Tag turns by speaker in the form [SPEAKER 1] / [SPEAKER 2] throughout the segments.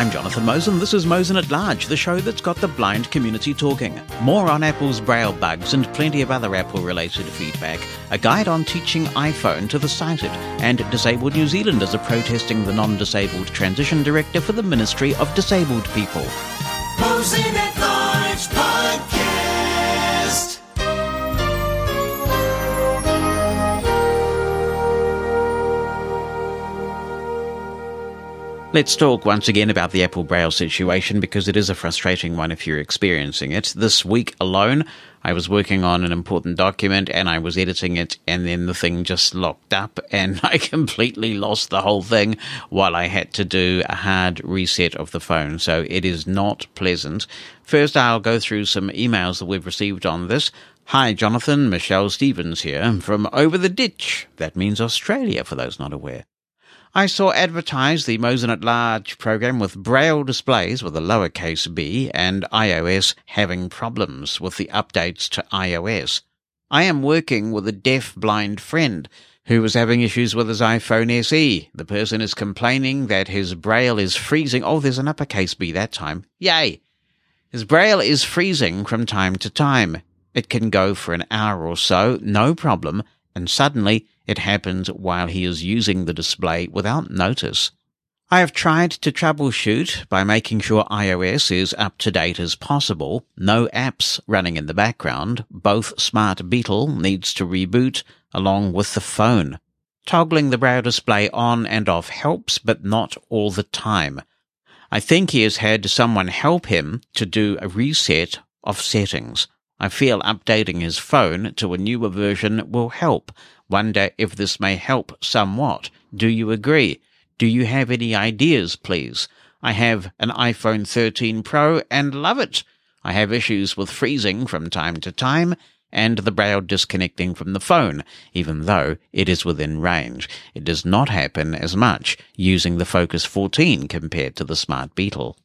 [SPEAKER 1] I'm Jonathan Mosen. This is Mosen at Large, the show that's got the blind community talking. More on Apple's Braille bugs and plenty of other Apple related feedback. A guide on teaching iPhone to the sighted. And disabled New Zealanders are protesting the non disabled transition director for the Ministry of Disabled People.
[SPEAKER 2] Mosen
[SPEAKER 1] Let's talk once again about the Apple Braille situation because it is a frustrating one if you're experiencing it. This week alone, I was working on an important document and I was editing it and then the thing just locked up and I completely lost the whole thing while I had to do a hard reset of the phone. So it is not pleasant. First, I'll go through some emails that we've received on this. Hi, Jonathan. Michelle Stevens here from Over the Ditch. That means Australia for those not aware. I saw advertised the Mosen at Large program with Braille displays with a lowercase b and iOS having problems with the updates to iOS. I am working with a deaf blind friend who was having issues with his iPhone SE. The person is complaining that his Braille is freezing. Oh, there's an uppercase B that time. Yay! His Braille is freezing from time to time. It can go for an hour or so, no problem, and suddenly it happens while he is using the display without notice. I have tried to troubleshoot by making sure iOS is up to date as possible, no apps running in the background, both Smart Beetle needs to reboot along with the phone. Toggling the Braille display on and off helps, but not all the time. I think he has had someone help him to do a reset of settings. I feel updating his phone to a newer version will help. Wonder if this may help somewhat. Do you agree? Do you have any ideas, please? I have an iPhone 13 Pro and love it. I have issues with freezing from time to time and the braille disconnecting from the phone, even though it is within range. It does not happen as much using the Focus 14 compared to the Smart Beetle.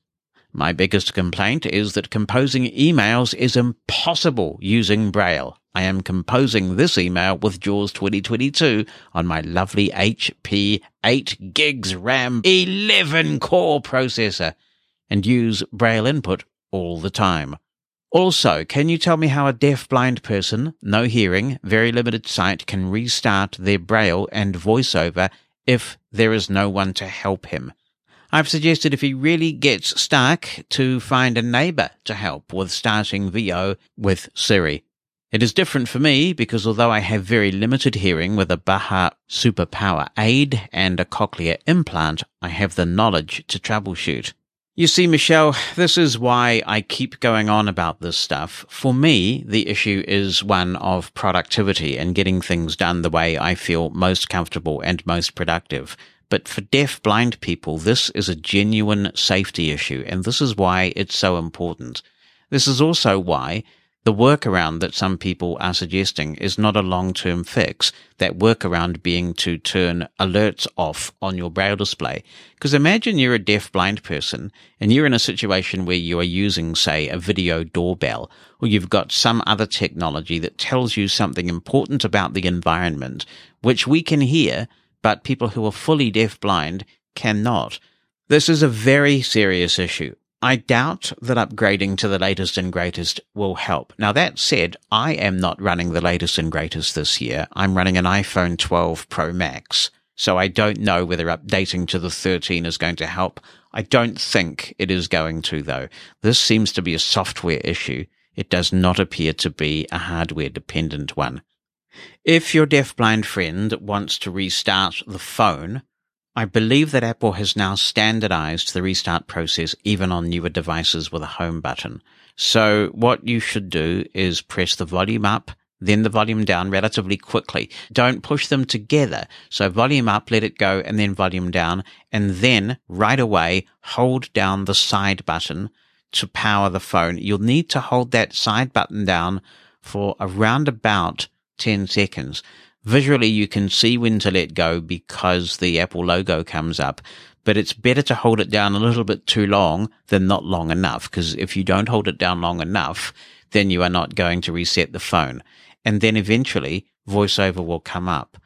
[SPEAKER 1] My biggest complaint is that composing emails is impossible using Braille. I am composing this email with JAWS 2022 on my lovely HP 8 gigs RAM 11 core processor and use Braille input all the time. Also, can you tell me how a deaf blind person, no hearing, very limited sight can restart their Braille and voiceover if there is no one to help him? I've suggested if he really gets stuck to find a neighbor to help with starting VO with Siri. It is different for me because although I have very limited hearing with a Baha superpower aid and a cochlear implant, I have the knowledge to troubleshoot. You see, Michelle, this is why I keep going on about this stuff. For me, the issue is one of productivity and getting things done the way I feel most comfortable and most productive. But for deaf blind people, this is a genuine safety issue, and this is why it's so important. This is also why the workaround that some people are suggesting is not a long-term fix. That workaround being to turn alerts off on your braille display. Because imagine you're a deaf blind person and you're in a situation where you are using, say, a video doorbell, or you've got some other technology that tells you something important about the environment, which we can hear, but people who are fully deaf blind cannot. This is a very serious issue. I doubt that upgrading to the latest and greatest will help. Now, that said, I am not running the latest and greatest this year. I'm running an iPhone 12 Pro Max. So I don't know whether updating to the 13 is going to help. I don't think it is going to, though. This seems to be a software issue. It does not appear to be a hardware dependent one. If your deafblind friend wants to restart the phone, I believe that Apple has now standardized the restart process even on newer devices with a home button. So what you should do is press the volume up, then the volume down relatively quickly. Don't push them together. So volume up, let it go, and then volume down, and then right away hold down the side button to power the phone. You'll need to hold that side button down for around about 10 seconds. Visually, you can see when to let go because the Apple logo comes up, but it's better to hold it down a little bit too long than not long enough. Because if you don't hold it down long enough, then you are not going to reset the phone. And then eventually voiceover will come up.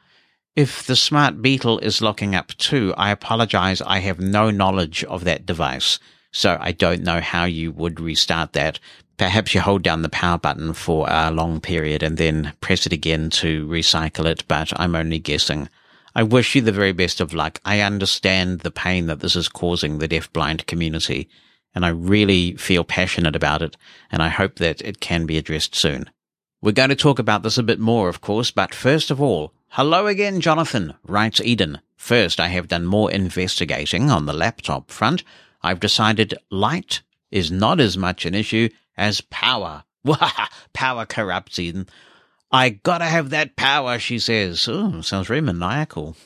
[SPEAKER 1] If the Smart Beetle is locking up too, I apologize. I have no knowledge of that device, so I don't know how you would restart that. Perhaps you hold down the power button for a long period and then press it again to recycle it, but I'm only guessing. I wish you the very best of luck. I understand the pain that this is causing the deafblind community, and I really feel passionate about it, and I hope that it can be addressed soon. We're going to talk about this a bit more, of course, but first of all, hello again, Jonathan, writes Eden. First, I have done more investigating on the laptop front. I've decided light is not as much an issue as power. power corrupts. I gotta have that power, she says. Oh, sounds very maniacal.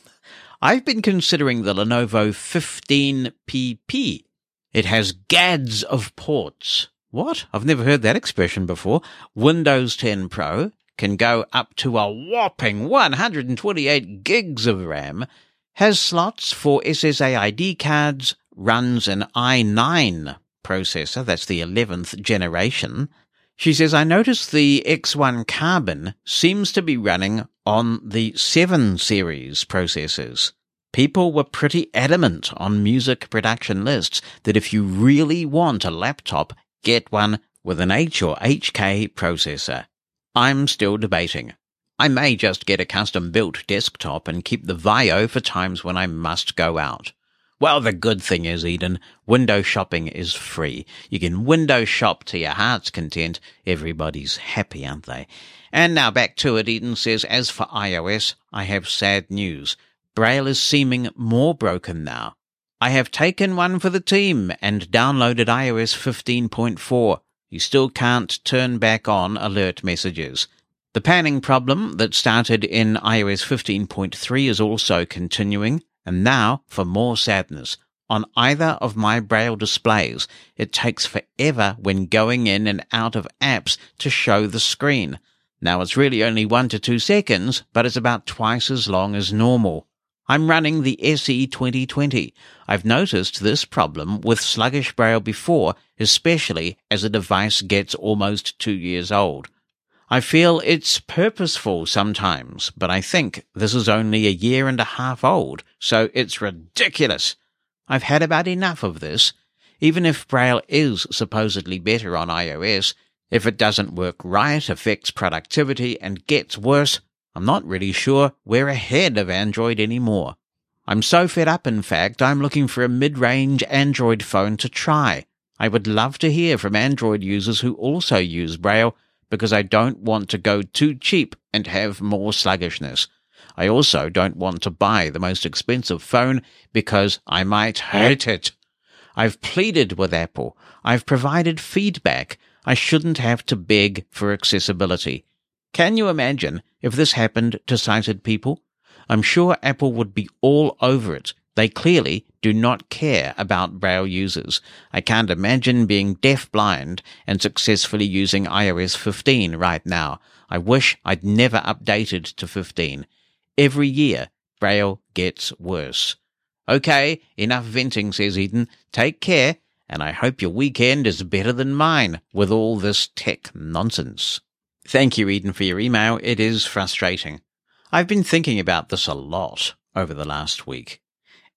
[SPEAKER 1] I've been considering the Lenovo 15PP. It has gads of ports. What? I've never heard that expression before. Windows 10 Pro can go up to a whopping 128 gigs of RAM, has slots for SSAID cards, runs an i9 processor, that's the 11th generation, she says, I noticed the X1 Carbon seems to be running on the 7 series processors. People were pretty adamant on music production lists that if you really want a laptop, get one with an H or HK processor. I'm still debating. I may just get a custom built desktop and keep the VAIO for times when I must go out. Well, the good thing is, Eden, window shopping is free. You can window shop to your heart's content. Everybody's happy, aren't they? And now back to it, Eden says, as for iOS, I have sad news. Braille is seeming more broken now. I have taken one for the team and downloaded iOS 15.4. You still can't turn back on alert messages. The panning problem that started in iOS 15.3 is also continuing. And now for more sadness. On either of my braille displays, it takes forever when going in and out of apps to show the screen. Now it's really only one to two seconds, but it's about twice as long as normal. I'm running the SE 2020. I've noticed this problem with sluggish braille before, especially as a device gets almost two years old. I feel it's purposeful sometimes, but I think this is only a year and a half old, so it's ridiculous. I've had about enough of this. Even if Braille is supposedly better on iOS, if it doesn't work right, affects productivity, and gets worse, I'm not really sure we're ahead of Android anymore. I'm so fed up, in fact, I'm looking for a mid-range Android phone to try. I would love to hear from Android users who also use Braille because I don't want to go too cheap and have more sluggishness. I also don't want to buy the most expensive phone because I might hurt it. I've pleaded with Apple. I've provided feedback. I shouldn't have to beg for accessibility. Can you imagine if this happened to sighted people? I'm sure Apple would be all over it they clearly do not care about Braille users. I can't imagine being deaf-blind and successfully using iOS 15 right now. I wish I'd never updated to 15. Every year, Braille gets worse. Okay, enough venting, says Eden. Take care, and I hope your weekend is better than mine with all this tech nonsense. Thank you, Eden, for your email. It is frustrating. I've been thinking about this a lot over the last week.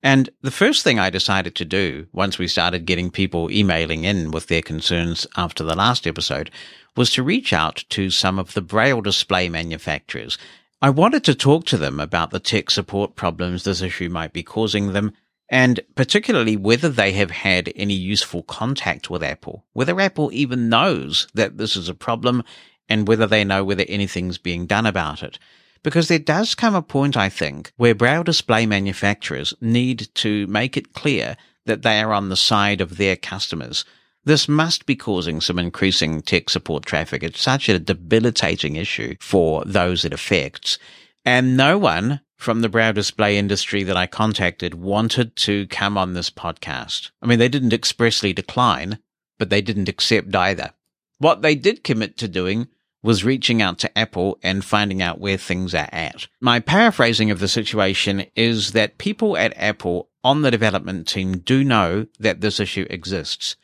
[SPEAKER 1] And the first thing I decided to do once we started getting people emailing in with their concerns after the last episode was to reach out to some of the braille display manufacturers. I wanted to talk to them about the tech support problems this issue might be causing them and particularly whether they have had any useful contact with Apple, whether Apple even knows that this is a problem and whether they know whether anything's being done about it because there does come a point, I think, where braille display manufacturers need to make it clear that they are on the side of their customers. This must be causing some increasing tech support traffic. It's such a debilitating issue for those it affects. And no one from the braille display industry that I contacted wanted to come on this podcast. I mean, they didn't expressly decline, but they didn't accept either. What they did commit to doing was reaching out to Apple and finding out where things are at. My paraphrasing of the situation is that people at Apple on the development team do know that this issue exists.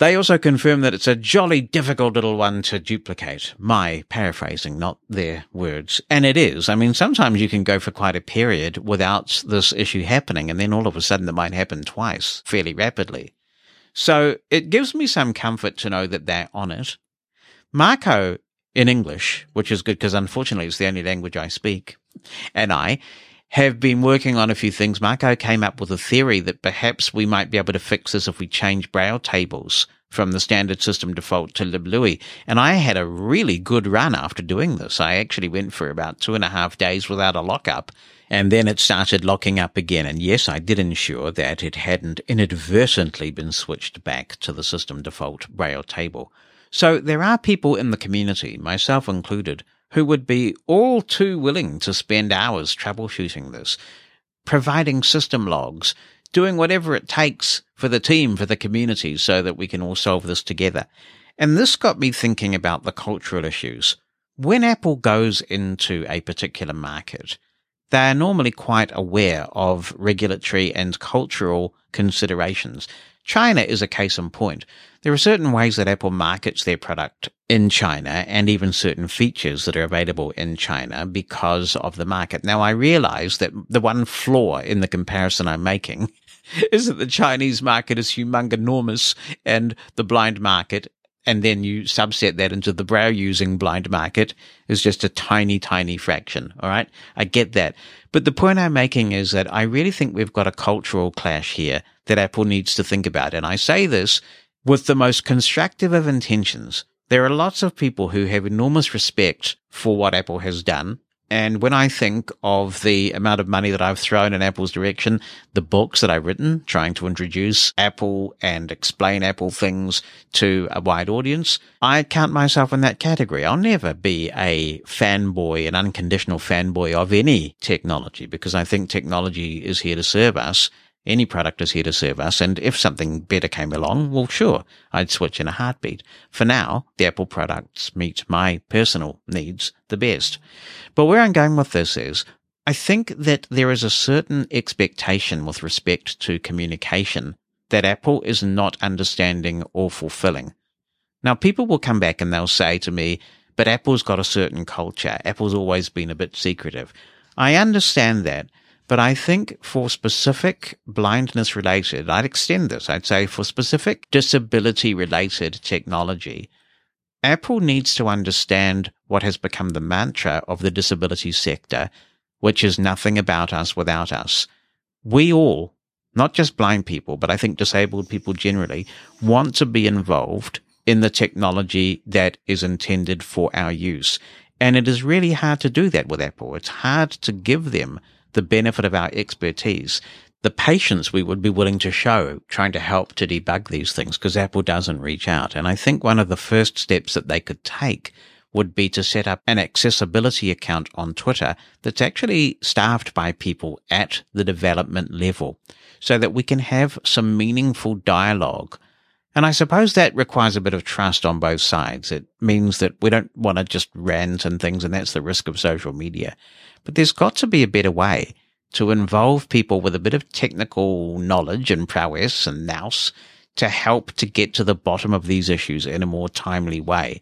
[SPEAKER 1] They also confirm that it's a jolly difficult little one to duplicate. My paraphrasing, not their words. And it is. I mean, sometimes you can go for quite a period without this issue happening, and then all of a sudden it might happen twice fairly rapidly. So it gives me some comfort to know that they're on it. Marco in English, which is good because unfortunately it's the only language I speak, and I have been working on a few things. Marco came up with a theory that perhaps we might be able to fix this if we change braille tables from the standard system default to LibLouis. And I had a really good run after doing this. I actually went for about two and a half days without a lockup. And then it started locking up again. And yes, I did ensure that it hadn't inadvertently been switched back to the system default braille table. So there are people in the community, myself included, who would be all too willing to spend hours troubleshooting this, providing system logs, doing whatever it takes for the team, for the community, so that we can all solve this together. And this got me thinking about the cultural issues. When Apple goes into a particular market, they are normally quite aware of regulatory and cultural considerations. China is a case in point. There are certain ways that Apple markets their product in China and even certain features that are available in China because of the market. Now, I realize that the one flaw in the comparison I'm making is that the Chinese market is humongous and the blind market and then you subset that into the braille using blind market is just a tiny, tiny fraction. All right. I get that. But the point I'm making is that I really think we've got a cultural clash here that Apple needs to think about. And I say this with the most constructive of intentions. There are lots of people who have enormous respect for what Apple has done. And when I think of the amount of money that I've thrown in Apple's direction, the books that I've written trying to introduce Apple and explain Apple things to a wide audience, I count myself in that category. I'll never be a fanboy, an unconditional fanboy of any technology because I think technology is here to serve us any product is here to serve us, and if something better came along, well, sure, I'd switch in a heartbeat. For now, the Apple products meet my personal needs the best. But where I'm going with this is, I think that there is a certain expectation with respect to communication that Apple is not understanding or fulfilling. Now, people will come back and they'll say to me, but Apple's got a certain culture. Apple's always been a bit secretive. I understand that, but I think for specific blindness related, I'd extend this. I'd say for specific disability related technology, Apple needs to understand what has become the mantra of the disability sector, which is nothing about us without us. We all, not just blind people, but I think disabled people generally, want to be involved in the technology that is intended for our use. And it is really hard to do that with Apple. It's hard to give them the benefit of our expertise, the patience we would be willing to show trying to help to debug these things because Apple doesn't reach out. And I think one of the first steps that they could take would be to set up an accessibility account on Twitter that's actually staffed by people at the development level so that we can have some meaningful dialogue. And I suppose that requires a bit of trust on both sides. It means that we don't want to just rant and things, and that's the risk of social media. But there's got to be a better way to involve people with a bit of technical knowledge and prowess and nous to help to get to the bottom of these issues in a more timely way.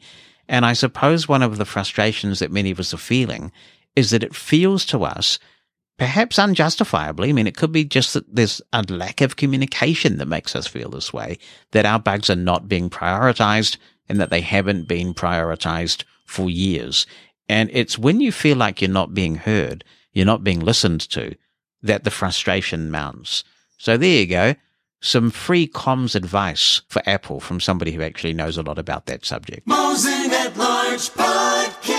[SPEAKER 1] And I suppose one of the frustrations that many of us are feeling is that it feels to us, perhaps unjustifiably, I mean, it could be just that there's a lack of communication that makes us feel this way, that our bugs are not being prioritized and that they haven't been prioritized for years. And it's when you feel like you're not being heard, you're not being listened to, that the frustration mounts. So there you go. Some free comms advice for Apple from somebody who actually knows a lot about that subject.
[SPEAKER 2] At Large Podcast.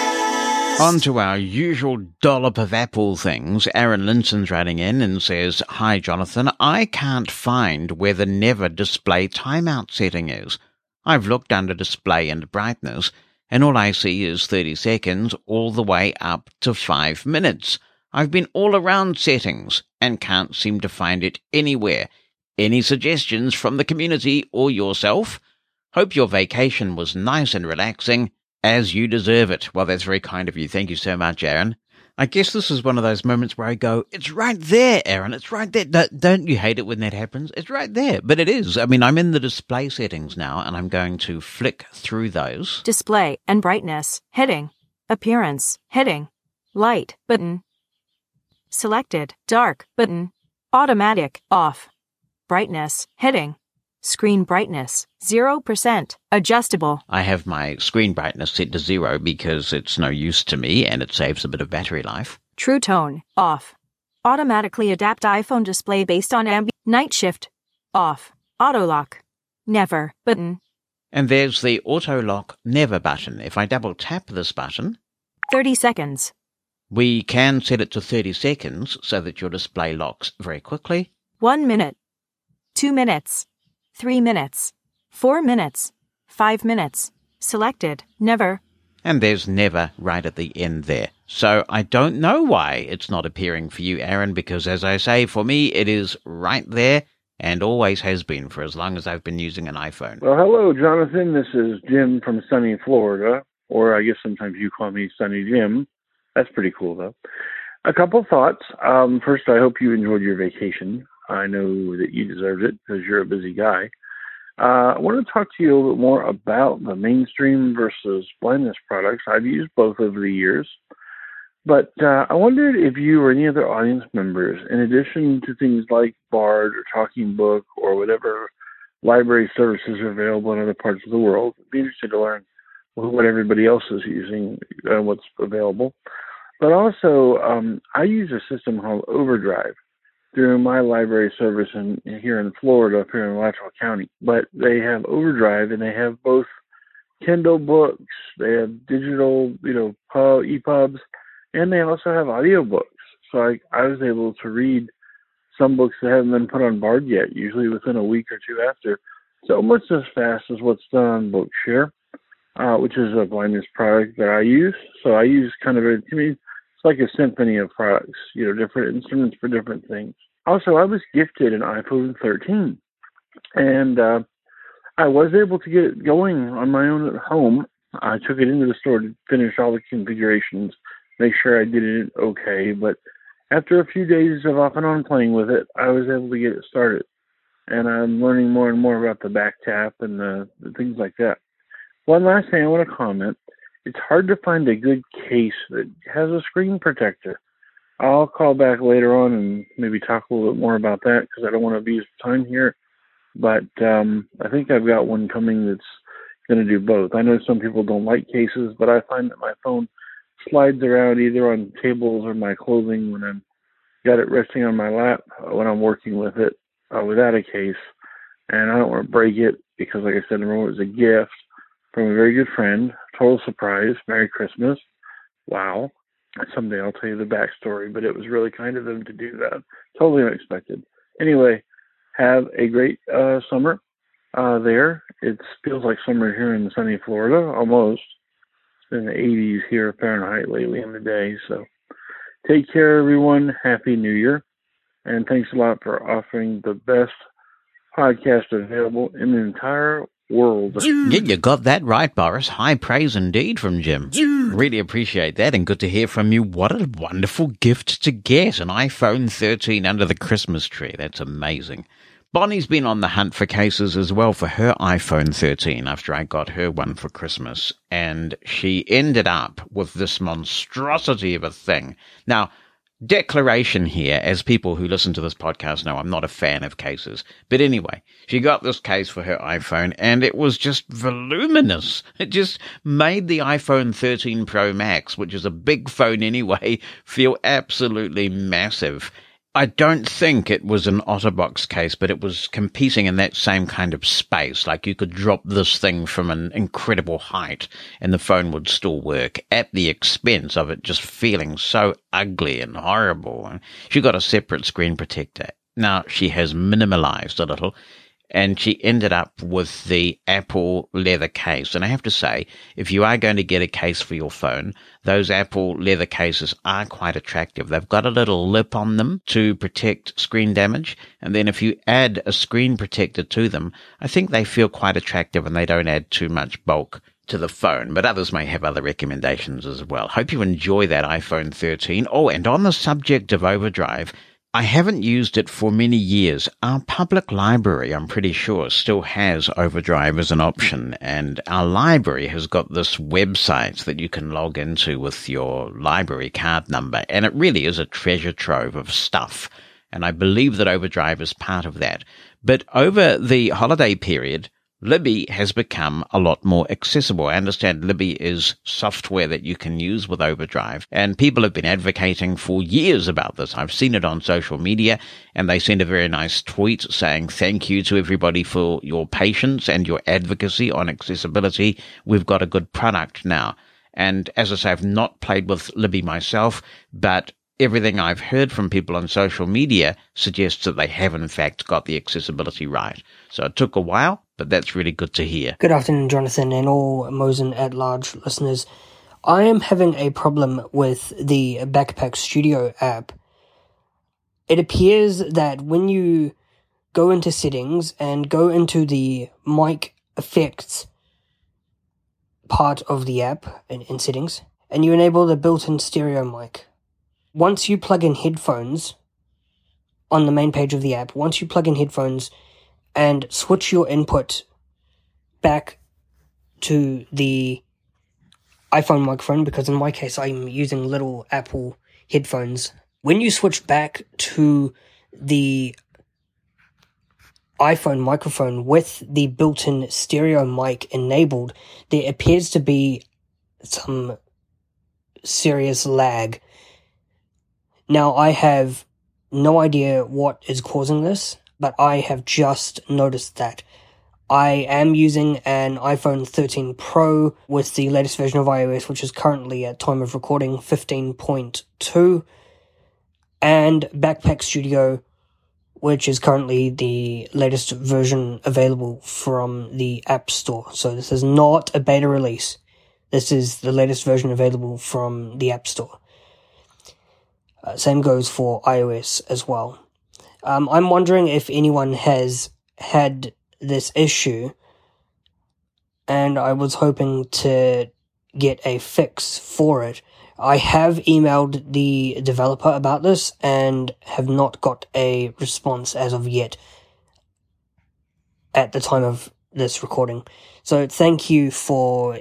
[SPEAKER 1] On to our usual dollop of Apple things. Aaron Linson's writing in and says, Hi, Jonathan. I can't find where the never display timeout setting is. I've looked under display and brightness and all I see is 30 seconds all the way up to 5 minutes. I've been all around settings and can't seem to find it anywhere. Any suggestions from the community or yourself? Hope your vacation was nice and relaxing, as you deserve it. Well, that's very kind of you. Thank you so much, Aaron. I guess this is one of those moments where I go, it's right there, Aaron. It's right there. Don't, you hate it when that happens? It's right there. But it is. I mean, I'm in the display settings now and I'm going to flick through those.
[SPEAKER 3] Display and brightness. Heading. Appearance. Heading. Light. Button. Selected. Dark. Button. Automatic. Off. Brightness. Heading. Screen brightness. 0%. Adjustable.
[SPEAKER 1] I have my screen brightness set to zero because it's no use to me and it saves a bit of battery life.
[SPEAKER 3] True tone. Off. Automatically adapt iPhone display based on ambient. Night shift. Off. Auto lock. Never. Button.
[SPEAKER 1] And there's the auto lock never button. If I double tap this button,
[SPEAKER 3] 30 seconds.
[SPEAKER 1] we can set it to 30 seconds so that your display locks very quickly.
[SPEAKER 3] One minute. Two minutes. Three minutes. Four minutes. Five minutes. Selected. Never.
[SPEAKER 1] And there's never right at the end there. So I don't know why it's not appearing for you, Aaron, because as I say, for me, it is right there and always has been for as long as I've been using an iPhone.
[SPEAKER 4] Well, hello, Jonathan. This is Jim from sunny Florida, or I guess sometimes you call me Sunny Jim. That's pretty cool, though. A couple thoughts. Um, first, I hope you enjoyed your vacation. I know that you deserved it because you're a busy guy. Uh, I want to talk to you a little bit more about the mainstream versus blindness products. I've used both over the years. But uh, I wondered if you or any other audience members, in addition to things like Bard or Talking Book or whatever library services are available in other parts of the world, be interested to learn what everybody else is using, uh, what's available. But also, um, I use a system called Overdrive through my library service in, here in Florida, up here in Alachua County. But they have Overdrive, and they have both Kindle books, they have digital, you know, pub, EPUBs, and they also have audiobooks. So I, I was able to read some books that haven't been put on Bard yet, usually within a week or two after. So almost as fast as what's done on Bookshare, uh, which is a blindness product that I use. So I use kind of a, to me, it's like a symphony of products, you know, different instruments for different things. Also, I was gifted an iPhone 13, and uh, I was able to get it going on my own at home. I took it into the store to finish all the configurations, make sure I did it okay. But after a few days of off and on playing with it, I was able to get it started. And I'm learning more and more about the back tap and the, the things like that. One last thing I want to comment it's hard to find a good case that has a screen protector. I'll call back later on and maybe talk a little bit more about that because I don't want to abuse time here. But um, I think I've got one coming that's going to do both. I know some people don't like cases, but I find that my phone slides around either on tables or my clothing when I'm got it resting on my lap uh, when I'm working with it uh, without a case. And I don't want to break it because, like I said, remember it was a gift from a very good friend. Total surprise. Merry Christmas. Wow. Someday I'll tell you the backstory, but it was really kind of them to do that. Totally unexpected. Anyway, have a great uh, summer uh, there. It feels like summer here in sunny Florida, almost. It's been the 80s here Fahrenheit lately in the day. So take care, everyone. Happy New Year. And thanks a lot for offering the best podcast available in the entire world.
[SPEAKER 1] Yeah, you got that right, Boris. High praise indeed from Jim. Really appreciate that and good to hear from you. What a wonderful gift to get. An iPhone 13 under the Christmas tree. That's amazing. Bonnie's been on the hunt for cases as well for her iPhone 13 after I got her one for Christmas. And she ended up with this monstrosity of a thing. Now, declaration here, as people who listen to this podcast know, I'm not a fan of cases. But anyway, she got this case for her iPhone and it was just voluminous. It just made the iPhone 13 Pro Max, which is a big phone anyway, feel absolutely massive. I don't think it was an Otterbox case, but it was competing in that same kind of space. Like you could drop this thing from an incredible height and the phone would still work at the expense of it just feeling so ugly and horrible. She got a separate screen protector. Now she has minimalized a little and she ended up with the Apple leather case. And I have to say, if you are going to get a case for your phone, those Apple leather cases are quite attractive. They've got a little lip on them to protect screen damage. And then if you add a screen protector to them, I think they feel quite attractive and they don't add too much bulk to the phone, but others may have other recommendations as well. Hope you enjoy that iPhone 13. Oh, and on the subject of overdrive, I haven't used it for many years. Our public library, I'm pretty sure, still has overdrive as an option, and our library has got this website that you can log into with your library card number, and it really is a treasure trove of stuff. And I believe that overdrive is part of that. But over the holiday period, Libby has become a lot more accessible. I understand Libby is software that you can use with Overdrive, and people have been advocating for years about this. I've seen it on social media, and they sent a very nice tweet saying thank you to everybody for your patience and your advocacy on accessibility. We've got a good product now. And as I say, I've not played with Libby myself, but everything I've heard from people on social media suggests that they have in fact got the accessibility right. So it took a while, but that's really good to hear.
[SPEAKER 5] Good afternoon, Jonathan, and all Mosen at large listeners. I am having a problem with the Backpack Studio app. It appears that when you go into settings and go into the mic effects part of the app in, in settings, and you enable the built in stereo mic, once you plug in headphones on the main page of the app, once you plug in headphones, and switch your input back to the iPhone microphone because in my case I'm using little Apple headphones. When you switch back to the iPhone microphone with the built-in stereo mic enabled, there appears to be some serious lag. Now I have no idea what is causing this but I have just noticed that. I am using an iPhone 13 Pro with the latest version of iOS, which is currently at time of recording 15.2, and Backpack Studio, which is currently the latest version available from the App Store. So this is not a beta release. This is the latest version available from the App Store. Uh, same goes for iOS as well. Um, I'm wondering if anyone has had this issue, and I was hoping to get a fix for it. I have emailed the developer about this and have not got a response as of yet at the time of this recording. So thank you for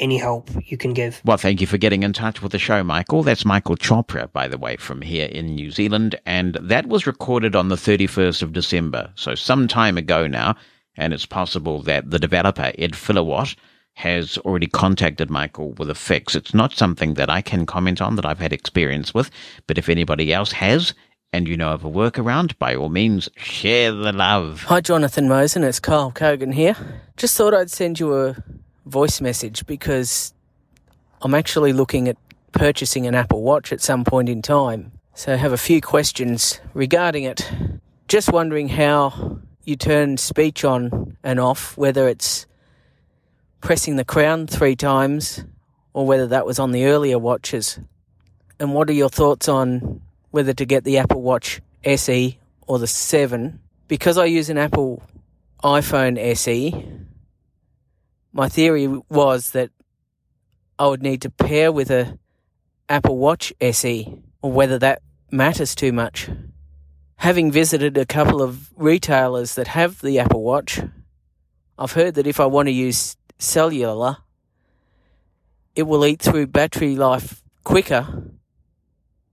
[SPEAKER 5] any help you can give.
[SPEAKER 1] Well, thank you for getting in touch with the show, Michael. That's Michael Chopra, by the way, from here in New Zealand. And that was recorded on the 31st of December, so some time ago now. And it's possible that the developer, Ed Filowat, has already contacted Michael with a fix. It's not something that I can comment on that I've had experience with, but if anybody else has, and you know of a workaround, by all means, share the love.
[SPEAKER 6] Hi, Jonathan Mosen. It's Carl Kogan here. Just thought I'd send you a voice message because I'm actually looking at purchasing an Apple Watch at some point in time. So I have a few questions regarding it. Just wondering how you turn speech on and off, whether it's pressing the crown three times or whether that was on the earlier watches. And what are your thoughts on whether to get the Apple Watch SE or the 7? Because I use an Apple iPhone SE, my theory was that I would need to pair with a Apple Watch SE, or whether that matters too much. Having visited a couple of retailers that have the Apple Watch, I've heard that if I want to use cellular, it will eat through battery life quicker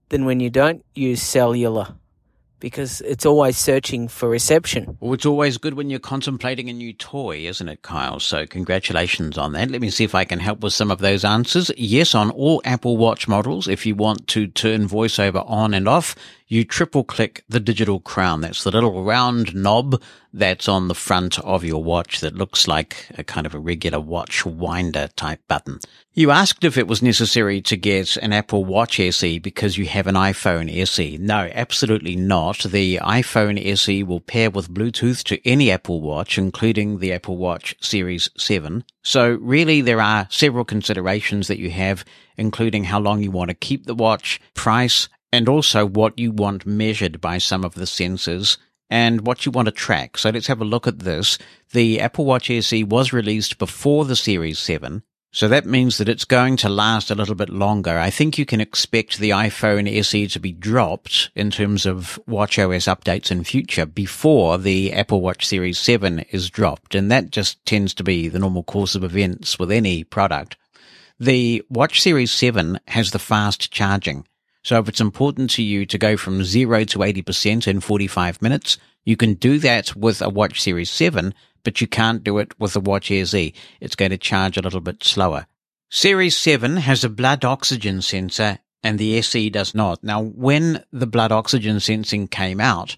[SPEAKER 6] than when you don't use cellular because it's always searching for reception.
[SPEAKER 1] Well, it's always good when you're contemplating a new toy, isn't it, Kyle? So congratulations on that. Let me see if I can help with some of those answers. Yes, on all Apple Watch models, if you want to turn voiceover on and off, you triple click the digital crown. That's the little round knob that's on the front of your watch that looks like a kind of a regular watch winder type button. You asked if it was necessary to get an Apple Watch SE because you have an iPhone SE. No, absolutely not. The iPhone SE will pair with Bluetooth to any Apple Watch, including the Apple Watch Series 7. So really there are several considerations that you have, including how long you want to keep the watch, price, and also what you want measured by some of the sensors and what you want to track. So let's have a look at this. The Apple Watch SE was released before the Series 7, So that means that it's going to last a little bit longer. I think you can expect the iPhone SE to be dropped in terms of WatchOS updates in future before the Apple Watch Series 7 is dropped. And that just tends to be the normal course of events with any product. The Watch Series 7 has the fast charging. So if it's important to you to go from zero to 80% in 45 minutes, you can do that with a Watch Series 7 but you can't do it with the Watch SE. It's going to charge a little bit slower. Series 7 has a blood oxygen sensor and the SE does not. Now, when the blood oxygen sensing came out,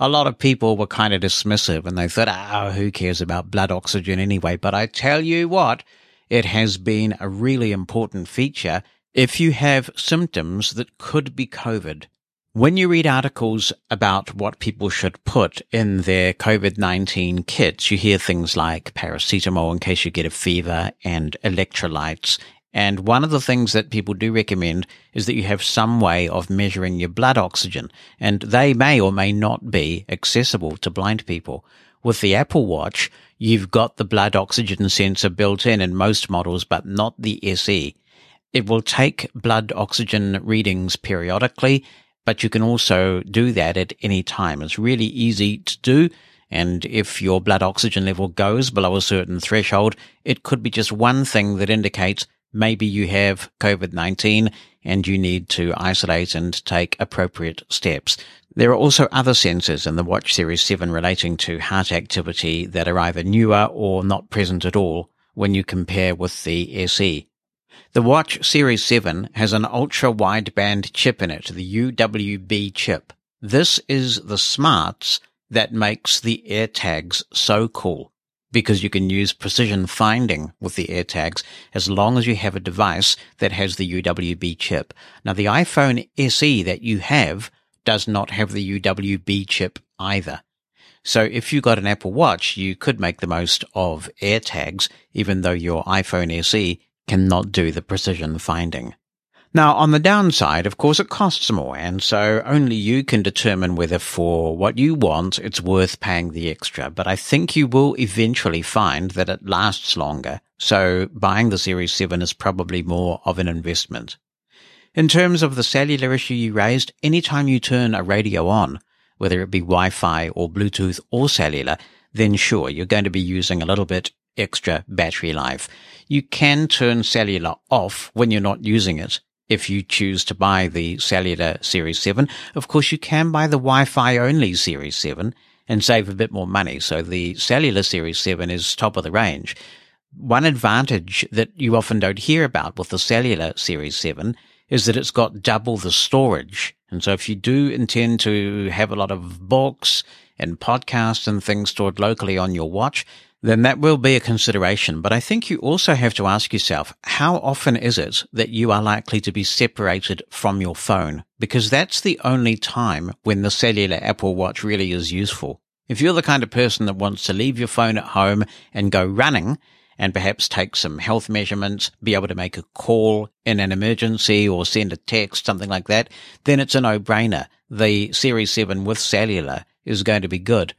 [SPEAKER 1] a lot of people were kind of dismissive and they thought, oh, who cares about blood oxygen anyway? But I tell you what, it has been a really important feature if you have symptoms that could be COVID. When you read articles about what people should put in their COVID-19 kits, you hear things like paracetamol in case you get a fever and electrolytes. And one of the things that people do recommend is that you have some way of measuring your blood oxygen, and they may or may not be accessible to blind people. With the Apple Watch, you've got the blood oxygen sensor built in in most models, but not the SE. It will take blood oxygen readings periodically but you can also do that at any time. It's really easy to do. And if your blood oxygen level goes below a certain threshold, it could be just one thing that indicates maybe you have COVID-19 and you need to isolate and take appropriate steps. There are also other sensors in the Watch Series 7 relating to heart activity that are either newer or not present at all when you compare with the SE. The Watch Series 7 has an ultra wideband chip in it, the UWB chip. This is the smarts that makes the AirTags so cool because you can use precision finding with the AirTags as long as you have a device that has the UWB chip. Now the iPhone SE that you have does not have the UWB chip either. So if you got an Apple Watch, you could make the most of AirTags, even though your iPhone SE cannot do the precision finding. Now, on the downside, of course, it costs more, and so only you can determine whether for what you want, it's worth paying the extra. But I think you will eventually find that it lasts longer, so buying the Series 7 is probably more of an investment. In terms of the cellular issue you raised, anytime you turn a radio on, whether it be Wi-Fi or Bluetooth or cellular, then sure, you're going to be using a little bit extra battery life. You can turn cellular off when you're not using it. If you choose to buy the cellular Series 7, of course you can buy the Wi-Fi only Series 7 and save a bit more money. So the cellular Series 7 is top of the range. One advantage that you often don't hear about with the cellular Series 7 is that it's got double the storage. And so if you do intend to have a lot of books and podcasts and things stored locally on your watch, then that will be a consideration. But I think you also have to ask yourself, how often is it that you are likely to be separated from your phone? Because that's the only time when the cellular Apple Watch really is useful. If you're the kind of person that wants to leave your phone at home and go running, and perhaps take some health measurements, be able to make a call in an emergency or send a text, something like that, then it's a no-brainer. The Series 7 with cellular is going to be good.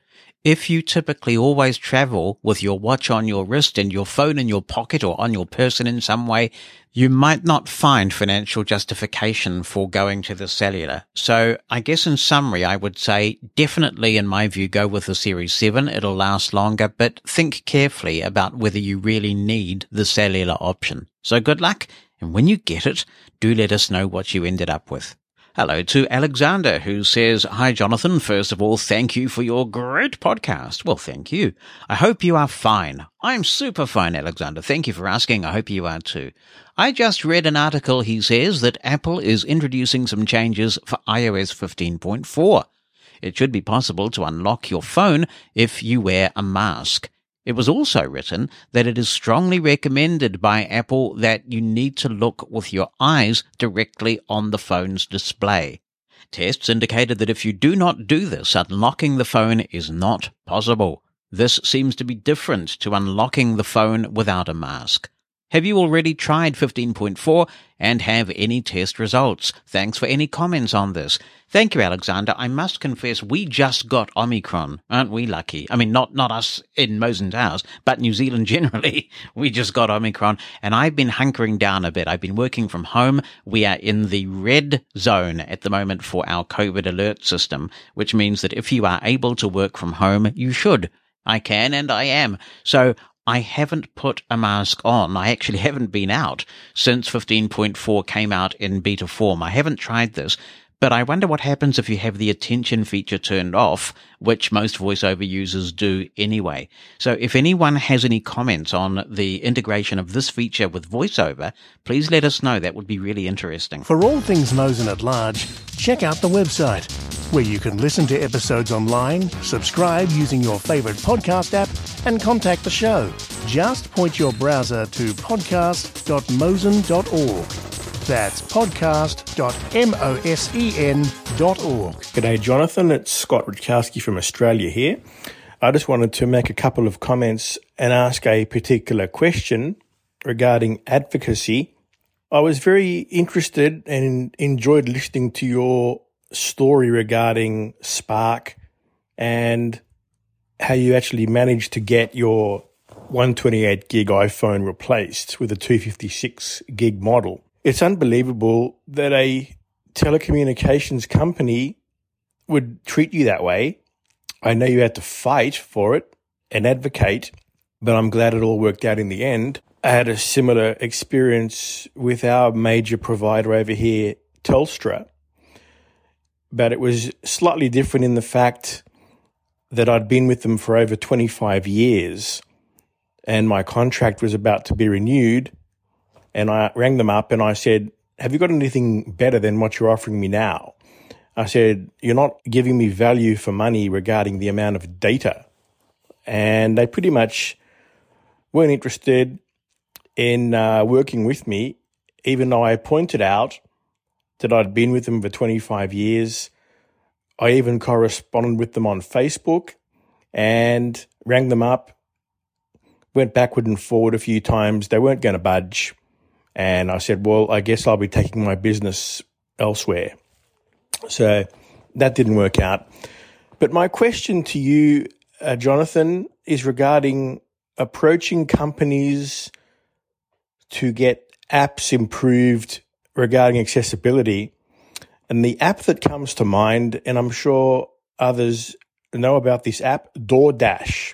[SPEAKER 1] If you typically always travel with your watch on your wrist and your phone in your pocket or on your person in some way, you might not find financial justification for going to the cellular. So I guess in summary, I would say definitely in my view, go with the Series 7. It'll last longer, but think carefully about whether you really need the cellular option. So good luck. And when you get it, do let us know what you ended up with. Hello to Alexander, who says, Hi, Jonathan. First of all, thank you for your great podcast. Well, thank you. I hope you are fine. I'm super fine, Alexander. Thank you for asking. I hope you are too. I just read an article, he says, that Apple is introducing some changes for iOS 15.4. It should be possible to unlock your phone if you wear a mask. It was also written that it is strongly recommended by Apple that you need to look with your eyes directly on the phone's display. Tests indicated that if you do not do this, unlocking the phone is not possible. This seems to be different to unlocking the phone without a mask. Have you already tried 15.4 and have any test results? Thanks for any comments on this. Thank you, Alexander. I must confess, we just got Omicron. Aren't we lucky? I mean, not, not us in Mosen Towers, but New Zealand generally. We just got Omicron and I've been hunkering down a bit. I've been working from home. We are in the red zone at the moment for our COVID alert system, which means that if you are able to work from home, you should. I can and I am. So I haven't put a mask on. I actually haven't been out since 15.4 came out in beta form. I haven't tried this, but I wonder what happens if you have the attention feature turned off, which most voiceover users do anyway. So if anyone has any comments on the integration of this feature with voiceover, please let us know. That would be really interesting.
[SPEAKER 7] For all things Mosen at Large, check out the website, where you can listen to episodes online, subscribe using your favourite podcast app, and contact the show. Just point your browser to podcast.mosen.org. That's podcast.mosen.org.
[SPEAKER 8] G'day, Jonathan. It's Scott Rutkowski from Australia here. I just wanted to make a couple of comments and ask a particular question regarding advocacy. I was very interested and enjoyed listening to your story regarding Spark and how you actually managed to get your 128 gig iPhone replaced with a 256 gig model. It's unbelievable that a telecommunications company would treat you that way. I know you had to fight for it and advocate, but I'm glad it all worked out in the end. I had a similar experience with our major provider over here, Telstra, but it was slightly different in the fact that I'd been with them for over 25 years and my contract was about to be renewed. And I rang them up and I said, Have you got anything better than what you're offering me now? I said, You're not giving me value for money regarding the amount of data. And they pretty much weren't interested in uh, working with me, even though I pointed out that I'd been with them for 25 years. I even corresponded with them on Facebook and rang them up, went backward and forward a few times. They weren't going to budge. And I said, well, I guess I'll be taking my business elsewhere. So that didn't work out. But my question to you, uh, Jonathan, is regarding approaching companies to get apps improved regarding accessibility. And the app that comes to mind, and I'm sure others know about this app, DoorDash,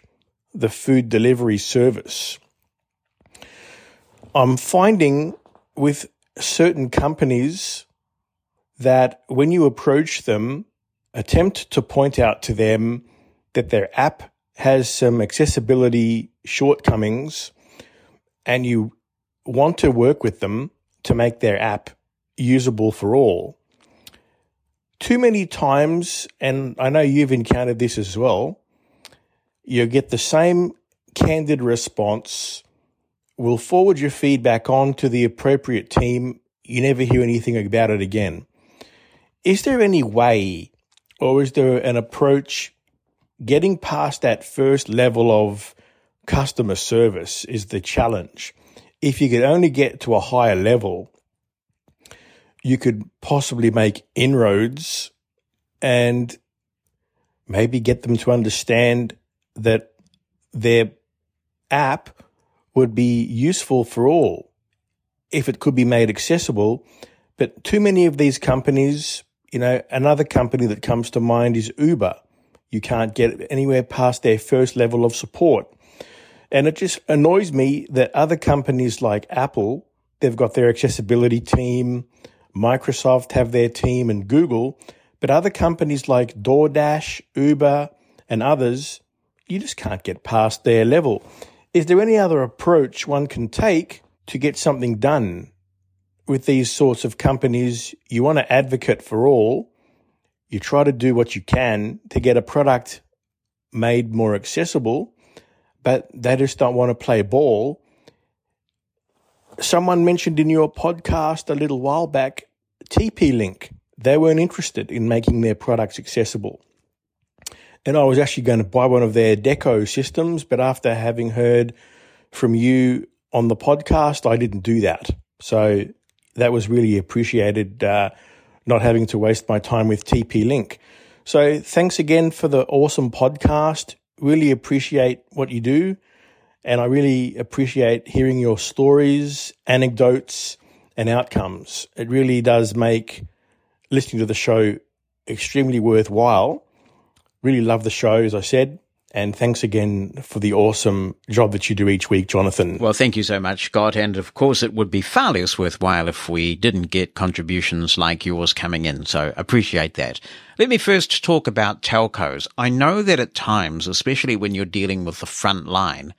[SPEAKER 8] the food delivery service. I'm finding with certain companies that when you approach them, attempt to point out to them that their app has some accessibility shortcomings and you want to work with them to make their app usable for all. Too many times, and I know you've encountered this as well, you get the same candid response. We'll forward your feedback on to the appropriate team. You never hear anything about it again. Is there any way, or is there an approach getting past that first level of customer service is the challenge? If you could only get to a higher level, you could possibly make inroads and maybe get them to understand that their app would be useful for all if it could be made accessible. But too many of these companies, you know, another company that comes to mind is Uber. You can't get anywhere past their first level of support. And it just annoys me that other companies like Apple, they've got their accessibility team, Microsoft have their team, and Google, but other companies like DoorDash, Uber, and others, you just can't get past their level. Is there any other approach one can take to get something done with these sorts of companies? You want to advocate for all. You try to do what you can to get a product made more accessible, but they just don't want to play ball. Someone mentioned in your podcast a little while back TP Link. They weren't interested in making their products accessible. And I was actually going to buy one of their Deco systems, but after having heard from you on the podcast, I didn't do that. So that was really appreciated, uh, not having to waste my time with TP Link. So thanks again for the awesome podcast. Really appreciate what you do. And I really appreciate hearing your stories, anecdotes, and outcomes. It really does make listening to the show extremely worthwhile. Really love the show, as I said. And thanks again for the awesome job that you do each week, Jonathan.
[SPEAKER 1] Well, thank you so much, Scott. And of course, it would be far less worthwhile if we didn't get contributions like yours coming in. So appreciate that. Let me first talk about telcos. I know that at times, especially when you're dealing with the front line,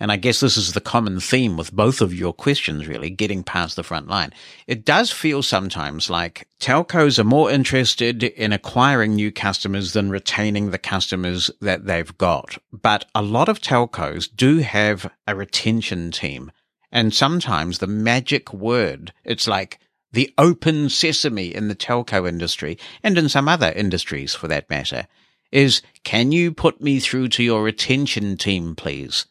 [SPEAKER 1] and I guess this is the common theme with both of your questions, really, getting past the front line. It does feel sometimes like telcos are more interested in acquiring new customers than retaining the customers that they've got. But a lot of telcos do have a retention team. And sometimes the magic word, it's like the open sesame in the telco industry and in some other industries for that matter, is can you put me through to your retention team, please?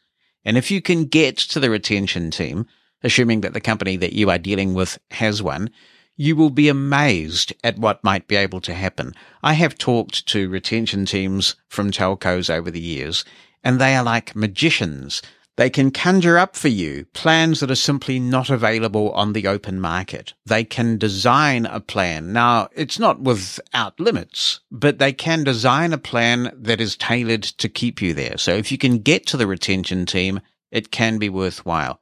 [SPEAKER 1] And if you can get to the retention team, assuming that the company that you are dealing with has one, you will be amazed at what might be able to happen. I have talked to retention teams from telcos over the years, and they are like magicians. They can conjure up for you plans that are simply not available on the open market. They can design a plan. Now, it's not without limits, but they can design a plan that is tailored to keep you there. So if you can get to the retention team, it can be worthwhile.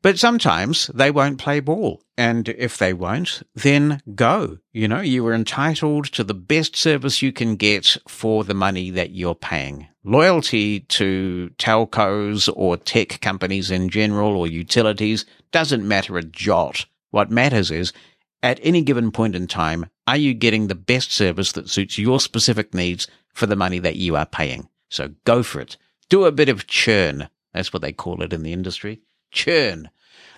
[SPEAKER 1] But sometimes they won't play ball. And if they won't, then go. You know, you are entitled to the best service you can get for the money that you're paying. Loyalty to telcos or tech companies in general or utilities doesn't matter a jot. What matters is at any given point in time, are you getting the best service that suits your specific needs for the money that you are paying? So go for it. Do a bit of churn. That's what they call it in the industry churn.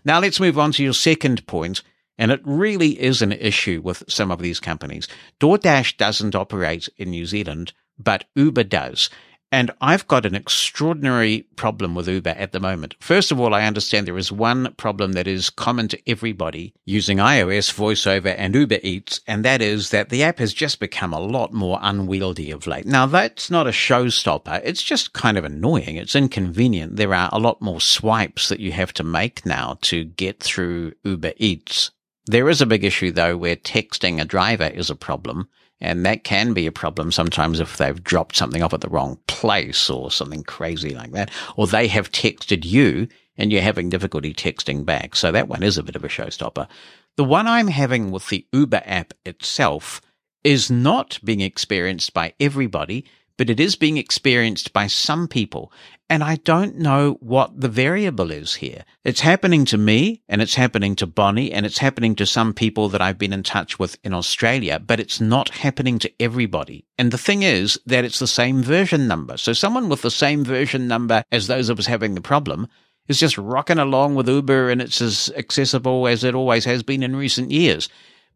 [SPEAKER 1] Now let's move on to your second point, and it really is an issue with some of these companies. DoorDash doesn't operate in New Zealand, but Uber does. And I've got an extraordinary problem with Uber at the moment. First of all, I understand there is one problem that is common to everybody using iOS, VoiceOver, and Uber Eats, and that is that the app has just become a lot more unwieldy of late. Now, that's not a showstopper. It's just kind of annoying. It's inconvenient. There are a lot more swipes that you have to make now to get through Uber Eats. There is a big issue, though, where texting a driver is a problem. And that can be a problem sometimes if they've dropped something off at the wrong place or something crazy like that, or they have texted you and you're having difficulty texting back. So that one is a bit of a showstopper. The one I'm having with the Uber app itself is not being experienced by everybody but it is being experienced by some people. And I don't know what the variable is here. It's happening to me and it's happening to Bonnie and it's happening to some people that I've been in touch with in Australia, but it's not happening to everybody. And the thing is that it's the same version number. So someone with the same version number as those of us having the problem is just rocking along with Uber and it's as accessible as it always has been in recent years.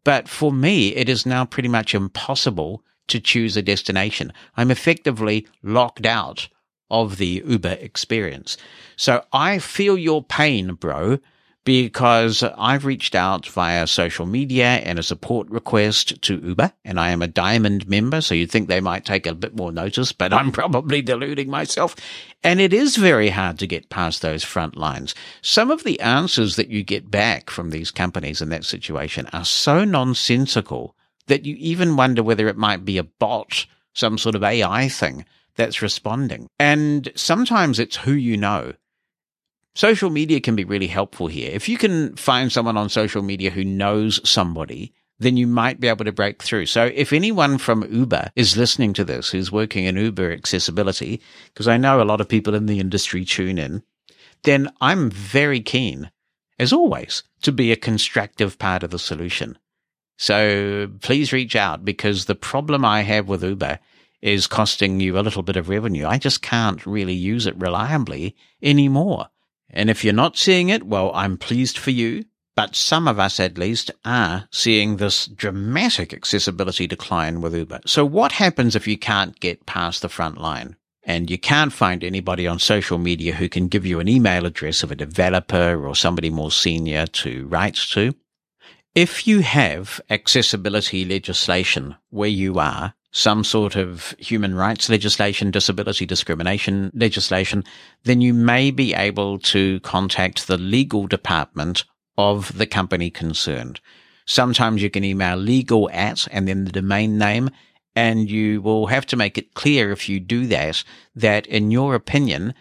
[SPEAKER 1] But for me, it is now pretty much impossible to choose a destination. I'm effectively locked out of the Uber experience. So I feel your pain, bro, because I've reached out via social media and a support request to Uber, and I am a diamond member, so you'd think they might take a bit more notice, but I'm probably deluding myself. And it is very hard to get past those front lines. Some of the answers that you get back from these companies in that situation are so nonsensical that you even wonder whether it might be a bot, some sort of AI thing that's responding. And sometimes it's who you know. Social media can be really helpful here. If you can find someone on social media who knows somebody, then you might be able to break through. So if anyone from Uber is listening to this who's working in Uber accessibility, because I know a lot of people in the industry tune in, then I'm very keen, as always, to be a constructive part of the solution. So please reach out because the problem I have with Uber is costing you a little bit of revenue. I just can't really use it reliably anymore. And if you're not seeing it, well, I'm pleased for you. But some of us, at least, are seeing this dramatic accessibility decline with Uber. So what happens if you can't get past the front line? and you can't find anybody on social media who can give you an email address of a developer or somebody more senior to write to. If you have accessibility legislation where you are, some sort of human rights legislation, disability discrimination legislation, then you may be able to contact the legal department of the company concerned. Sometimes you can email legal at and then the domain name, and you will have to make it clear if you do that, that in your opinion,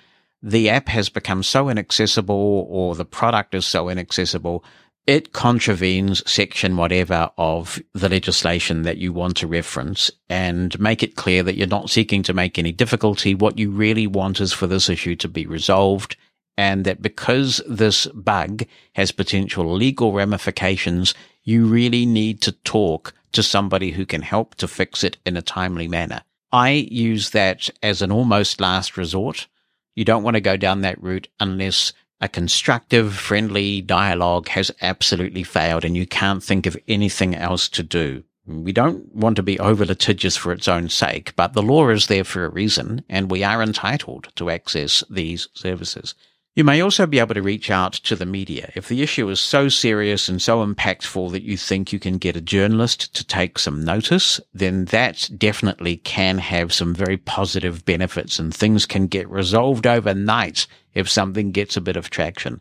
[SPEAKER 1] the app has become so inaccessible or the product is so inaccessible it contravenes section whatever of the legislation that you want to reference and make it clear that you're not seeking to make any difficulty. What you really want is for this issue to be resolved and that because this bug has potential legal ramifications, you really need to talk to somebody who can help to fix it in a timely manner. I use that as an almost last resort. You don't want to go down that route unless a constructive, friendly dialogue has absolutely failed and you can't think of anything else to do. We don't want to be over litigious for its own sake, but the law is there for a reason and we are entitled to access these services. You may also be able to reach out to the media. If the issue is so serious and so impactful that you think you can get a journalist to take some notice, then that definitely can have some very positive benefits and things can get resolved overnight if something gets a bit of traction.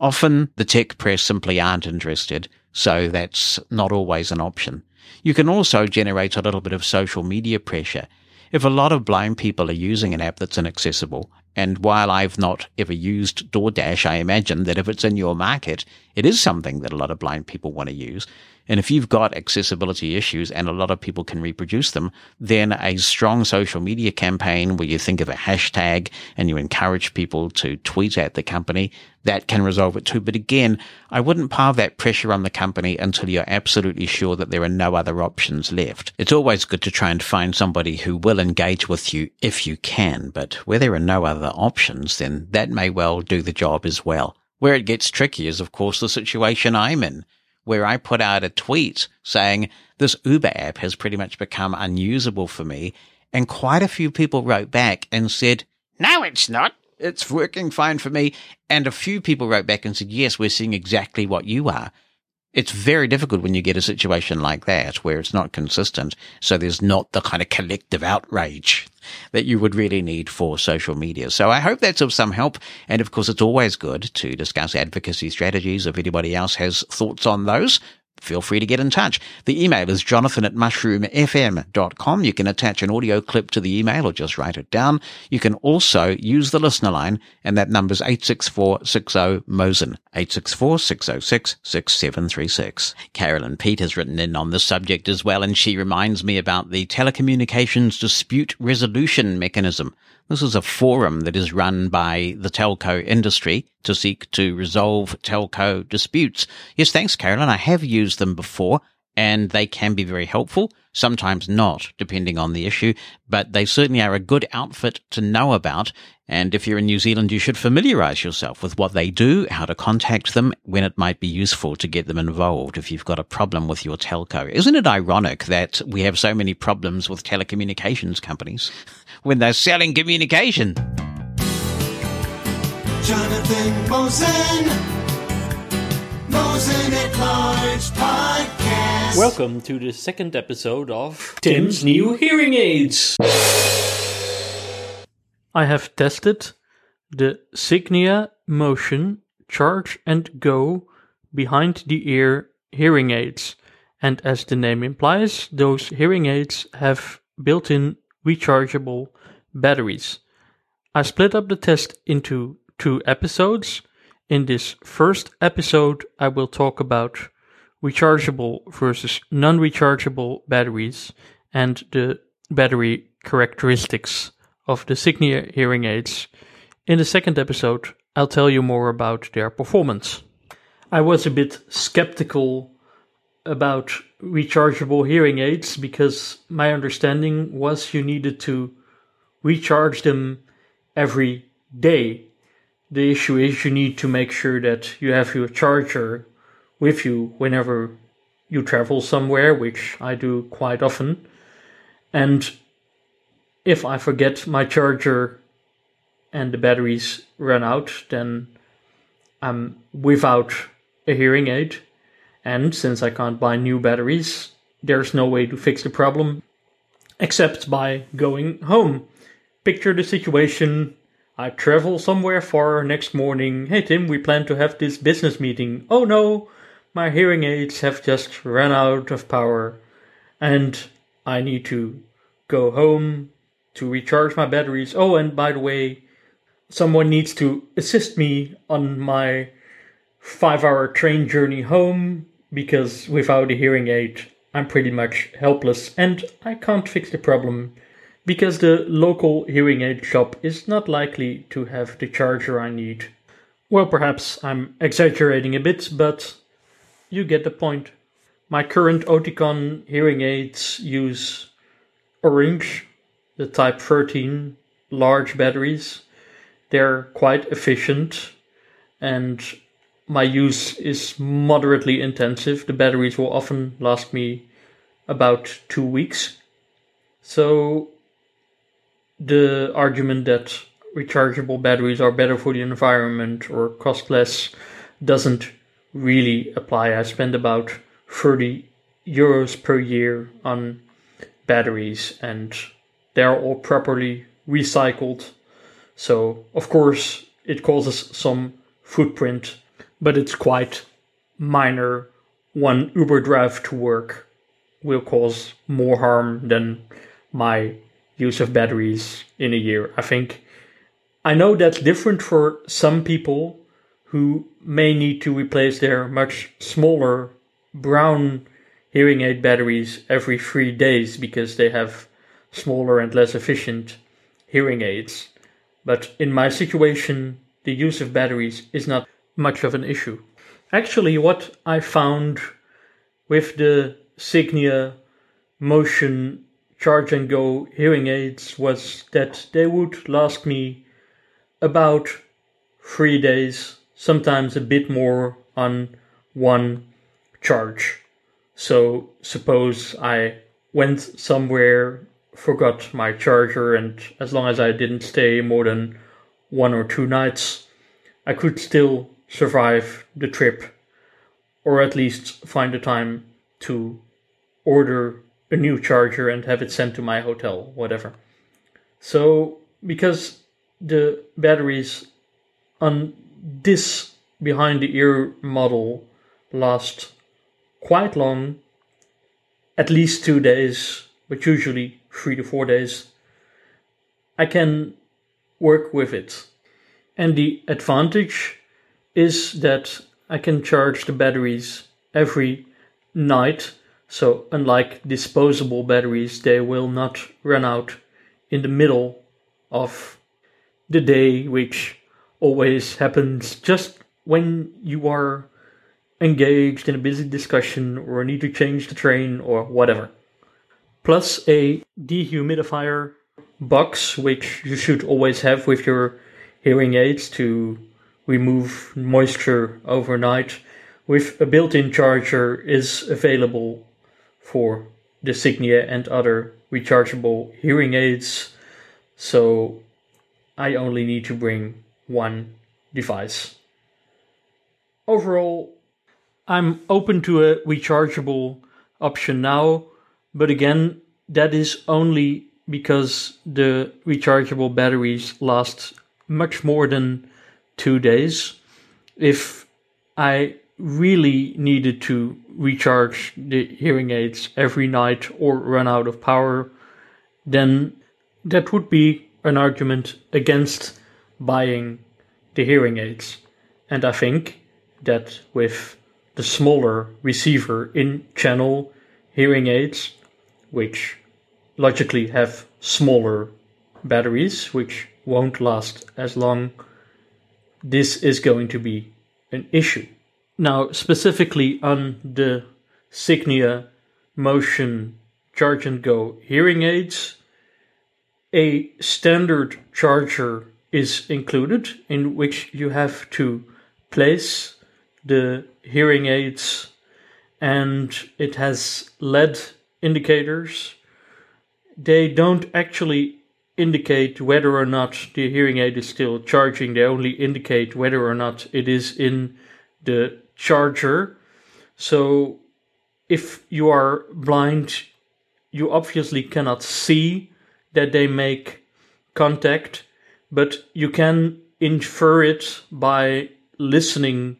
[SPEAKER 1] Often the tech press simply aren't interested, so that's not always an option. You can also generate a little bit of social media pressure. If a lot of blind people are using an app that's inaccessible, and while I've not ever used DoorDash, I imagine that if it's in your market, it is something that a lot of blind people want to use. And if you've got accessibility issues and a lot of people can reproduce them, then a strong social media campaign where you think of a hashtag and you encourage people to tweet at the company, that can resolve it too. But again, I wouldn't pile that pressure on the company until you're absolutely sure that there are no other options left. It's always good to try and find somebody who will engage with you if you can, but where there are no other options, then that may well do the job as well. Where it gets tricky is, of course, the situation I'm in where I put out a tweet saying this Uber app has pretty much become unusable for me. And quite a few people wrote back and said, no, it's not. It's working fine for me. And a few people wrote back and said, yes, we're seeing exactly what you are it's very difficult when you get a situation like that where it's not consistent. So there's not the kind of collective outrage that you would really need for social media. So I hope that's of some help. And of course, it's always good to discuss advocacy strategies. If anybody else has thoughts on those, feel free to get in touch. The email is jonathan at mushroomfm.com. You can attach an audio clip to the email or just write it down. You can also use the listener line, and that number's 86460-MOSEN, 864-606-6736. Carolyn Pete has written in on this subject as well, and she reminds me about the telecommunications dispute resolution mechanism. This is a forum that is run by the telco industry to seek to resolve telco disputes. Yes, thanks, Carolyn. I have used them before and they can be very helpful, sometimes not, depending on the issue, but they certainly are a good outfit to know about. And if you're in New Zealand, you should familiarize yourself with what they do, how to contact them, when it might be useful to get them involved if you've got a problem with your telco. Isn't it ironic that we have so many problems with telecommunications companies when they're selling communication?
[SPEAKER 2] Jonathan Mosen, Mosen at Large Podcast.
[SPEAKER 9] Welcome to the second episode of Tim's New Hearing Aids. I have tested the Signia Motion Charge and Go behind the ear hearing aids. And as the name implies, those hearing aids have built in rechargeable batteries. I split up the test into two episodes. In this first episode, I will talk about rechargeable versus non rechargeable batteries and the battery characteristics of the Signia hearing aids. In the second episode, I'll tell you more about their performance. I was a bit skeptical about rechargeable hearing aids because my understanding was you needed to recharge them every day. The issue is you need to make sure that you have your charger with you whenever you travel somewhere, which I do quite often. And if I forget my charger and the batteries run out, then I'm without a hearing aid. And since I can't buy new batteries, there's no way to fix the problem except by going home. Picture the situation. I travel somewhere far next morning. Hey Tim, we plan to have this business meeting. Oh no, my hearing aids have just run out of power and I need to go home to recharge my batteries. Oh, and by the way, someone needs to assist me on my five hour train journey home because without a hearing aid, I'm pretty much helpless and I can't fix the problem because the local hearing aid shop is not likely to have the charger I need. Well, perhaps I'm exaggerating a bit, but you get the point. My current Oticon hearing aids use orange, the Type 13 large batteries. They're quite efficient and my use is moderately intensive. The batteries will often last me about two weeks. So the argument that rechargeable batteries are better for the environment or cost less doesn't really apply. I spend about 30 euros per year on batteries and they're all properly recycled. So, of course, it causes some footprint but it's quite minor. One Uber drive to work will cause more harm than my use of batteries in a year. I think I know that's different for some people who may need to replace their much smaller brown hearing aid batteries every three days because they have smaller and less efficient hearing aids. But in my situation, the use of batteries is not much of an issue. Actually, what I found with the Signia Motion Charge and Go hearing aids was that they would last me about three days, sometimes a bit more on one charge. So, suppose I went somewhere, forgot my charger, and as long as I didn't stay more than one or two nights, I could still survive the trip, or at least find the time to order a new charger and have it sent to my hotel, whatever. So, because the batteries on this behind the ear model last quite long, at least two days, but usually three to four days, I can work with it. And the advantage is that I can charge the batteries every night. So, unlike disposable batteries, they will not run out in the middle of the day, which always happens just when you are engaged in a busy discussion or need to change the train or whatever. Plus a dehumidifier box, which you should always have with your hearing aids to remove moisture overnight with a built-in charger is available for the Signia and other rechargeable hearing aids. So I only need to bring one device. Overall, I'm open to a rechargeable option now, but again, that is only because the rechargeable batteries last much more than two days. If I really needed to recharge the hearing aids every night or run out of power, then that would be an argument against buying the hearing aids. And I think that with the smaller receiver in channel hearing aids, which logically have smaller batteries, which won't last as long this is going to be an issue. Now, specifically on the Signia Motion Charge and Go hearing aids, a standard charger is included in which you have to place the hearing aids and it has LED indicators. They don't actually indicate whether or not the hearing aid is still charging. They only indicate whether or not it is in the charger. So if you are blind, you obviously cannot see that they make contact, but you can infer it by listening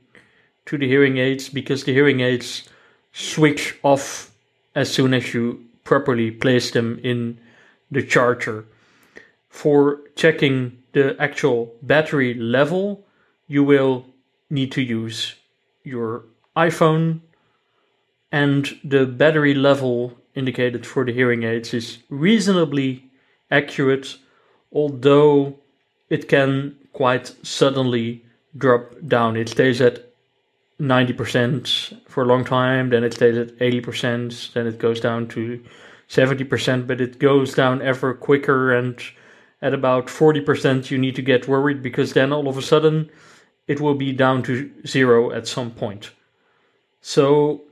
[SPEAKER 9] to the hearing aids because the hearing aids switch off as soon as you properly place them in the charger. For checking the actual battery level, you will need to use your iPhone and the battery level indicated for the hearing aids is reasonably accurate, although it can quite suddenly drop down. It stays at 90% for a long time, then it stays at 80%, then it goes down to 70%, but it goes down ever quicker. And at about 40%, you need to get worried because then all of a sudden it will be down to zero at some point. So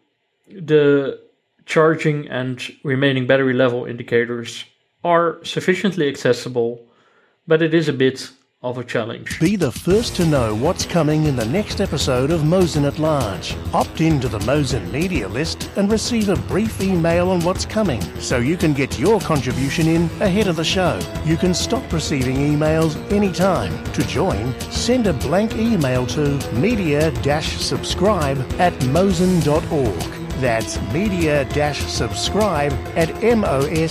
[SPEAKER 9] the charging and remaining battery level indicators are sufficiently accessible, but it is a bit of a challenge.
[SPEAKER 7] Be the first to know what's coming in the next episode of Mosen at Large. Opt into the Mosen media list and receive a brief email on what's coming so you can get your contribution in ahead of the show. You can stop receiving emails anytime. To join, send a blank email to media-subscribe at mosen.org. That's media-subscribe at mosen.org.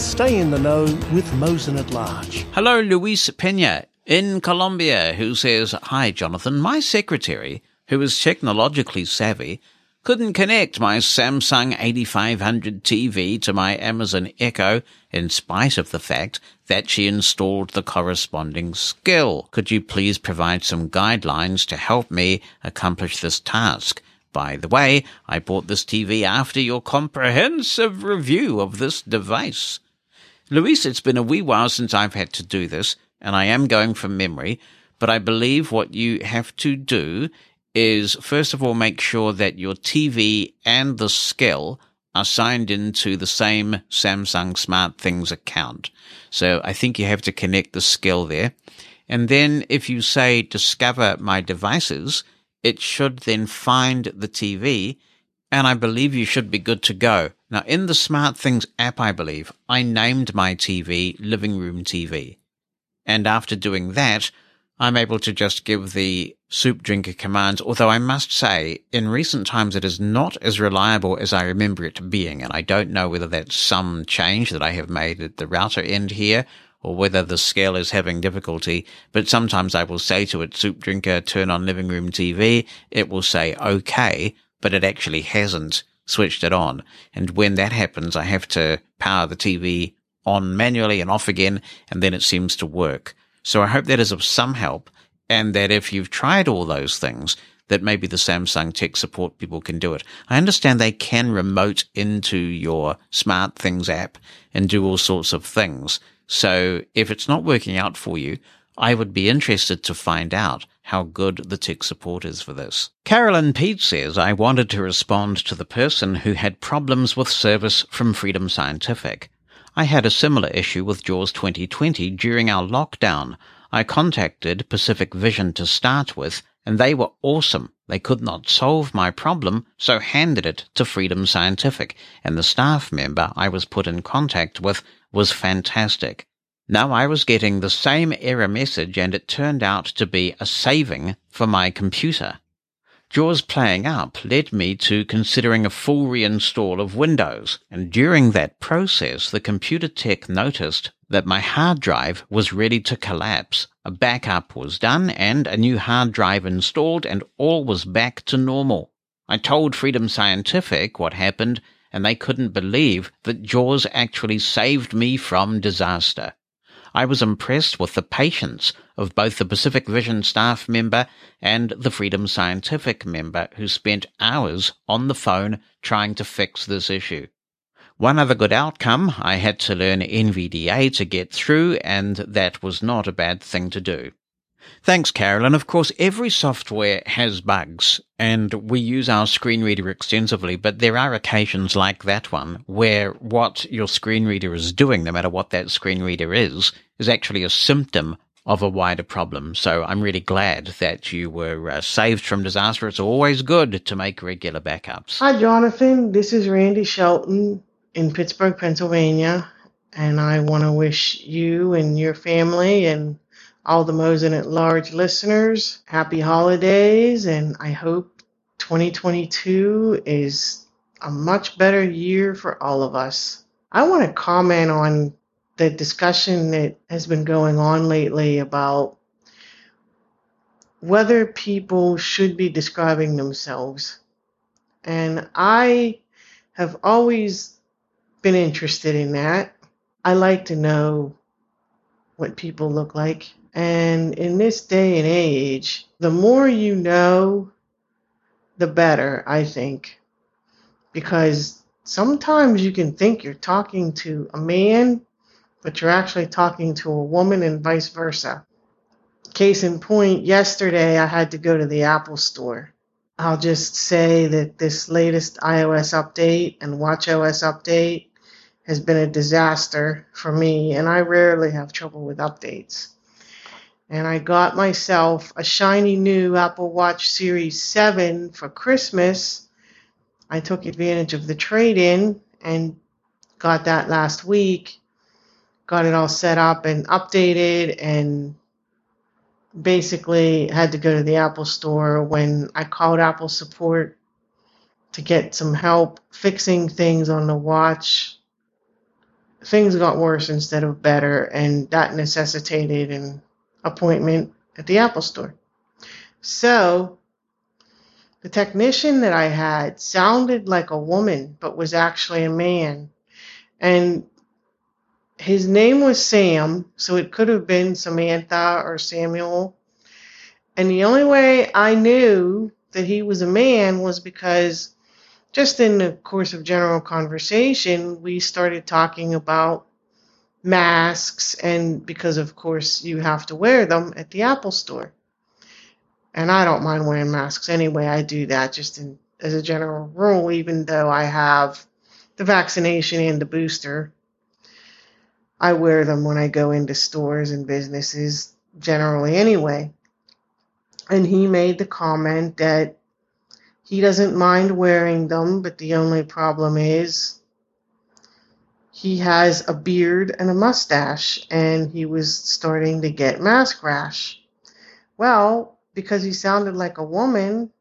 [SPEAKER 7] Stay in the know with Mosen at Large.
[SPEAKER 1] Hello, Luis Pena in Colombia, who says, Hi, Jonathan. My secretary, who is technologically savvy, couldn't connect my Samsung 8500 TV to my Amazon Echo in spite of the fact that she installed the corresponding skill. Could you please provide some guidelines to help me accomplish this task? By the way, I bought this TV after your comprehensive review of this device. Luis, it's been a wee while since I've had to do this, and I am going from memory, but I believe what you have to do is first of all make sure that your TV and the skill are signed into the same Samsung Smart Things account. So I think you have to connect the skill there. And then if you say discover my devices, it should then find the TV and I believe you should be good to go. Now in the Smart Things app, I believe I named my TV living room TV. And after doing that, I'm able to just give the soup drinker commands, although I must say, in recent times it is not as reliable as I remember it being, and I don't know whether that's some change that I have made at the router end here, or whether the scale is having difficulty, but sometimes I will say to it, soup drinker, turn on living room TV, it will say okay, but it actually hasn't switched it on. And when that happens, I have to power the TV on manually and off again, and then it seems to work. So I hope that is of some help and that if you've tried all those things, that maybe the Samsung tech support people can do it. I understand they can remote into your smart things app and do all sorts of things. So if it's not working out for you, I would be interested to find out how good the tech support is for this. Carolyn Pete says, I wanted to respond to the person who had problems with service from Freedom Scientific. I had a similar issue with JAWS 2020 during our lockdown. I contacted Pacific Vision to start with, and they were awesome. They could not solve my problem, so handed it to Freedom Scientific, and the staff member I was put in contact with was fantastic. Now I was getting the same error message, and it turned out to be a saving for my computer. JAWS playing up led me to considering a full reinstall of Windows, and during that process, the computer tech noticed that my hard drive was ready to collapse. A backup was done and a new hard drive installed, and all was back to normal. I told Freedom Scientific what happened, and they couldn't believe that JAWS actually saved me from disaster. I was impressed with the patience of both the Pacific Vision staff member and the Freedom Scientific member who spent hours on the phone trying to fix this issue. One other good outcome, I had to learn NVDA to get through, and that was not a bad thing to do. Thanks, Carol. And of course, every software has bugs, and we use our screen reader extensively, but there are occasions like that one where what your screen reader is doing, no matter what that screen reader is, is actually a symptom of a wider problem. So I'm really glad that you were uh, saved from disaster. It's always good to make regular backups.
[SPEAKER 10] Hi, Jonathan. This is Randy Shelton in Pittsburgh, Pennsylvania. And I want to wish you and your family and all the Mosen at Large listeners happy holidays. And I hope 2022 is a much better year for all of us. I want to comment on the discussion that has been going on lately about whether people should be describing themselves. And I have always been interested in that. I like to know what people look like. And in this day and age, the more you know, the better, I think. Because sometimes you can think you're talking to a man, but you're actually talking to a woman and vice versa. Case in point, yesterday I had to go to the Apple store. I'll just say that this latest iOS update and WatchOS update has been a disaster for me, and I rarely have trouble with updates. And I got myself a shiny new Apple Watch Series 7 for Christmas. I took advantage of the trade in and got that last week. Got it all set up and updated, and basically had to go to the Apple store when I called Apple support to get some help fixing things on the watch things got worse instead of better, and that necessitated an appointment at the Apple store. So, the technician that I had sounded like a woman, but was actually a man. And his name was Sam, so it could have been Samantha or Samuel. And the only way I knew that he was a man was because just in the course of general conversation, we started talking about masks, and because of course you have to wear them at the Apple store. And I don't mind wearing masks anyway. I do that just in, as a general rule, even though I have the vaccination and the booster. I wear them when I go into stores and businesses generally anyway. And he made the comment that he doesn't mind wearing them, but the only problem is he has a beard and a mustache, and he was starting to get mask rash. Well, because he sounded like a woman,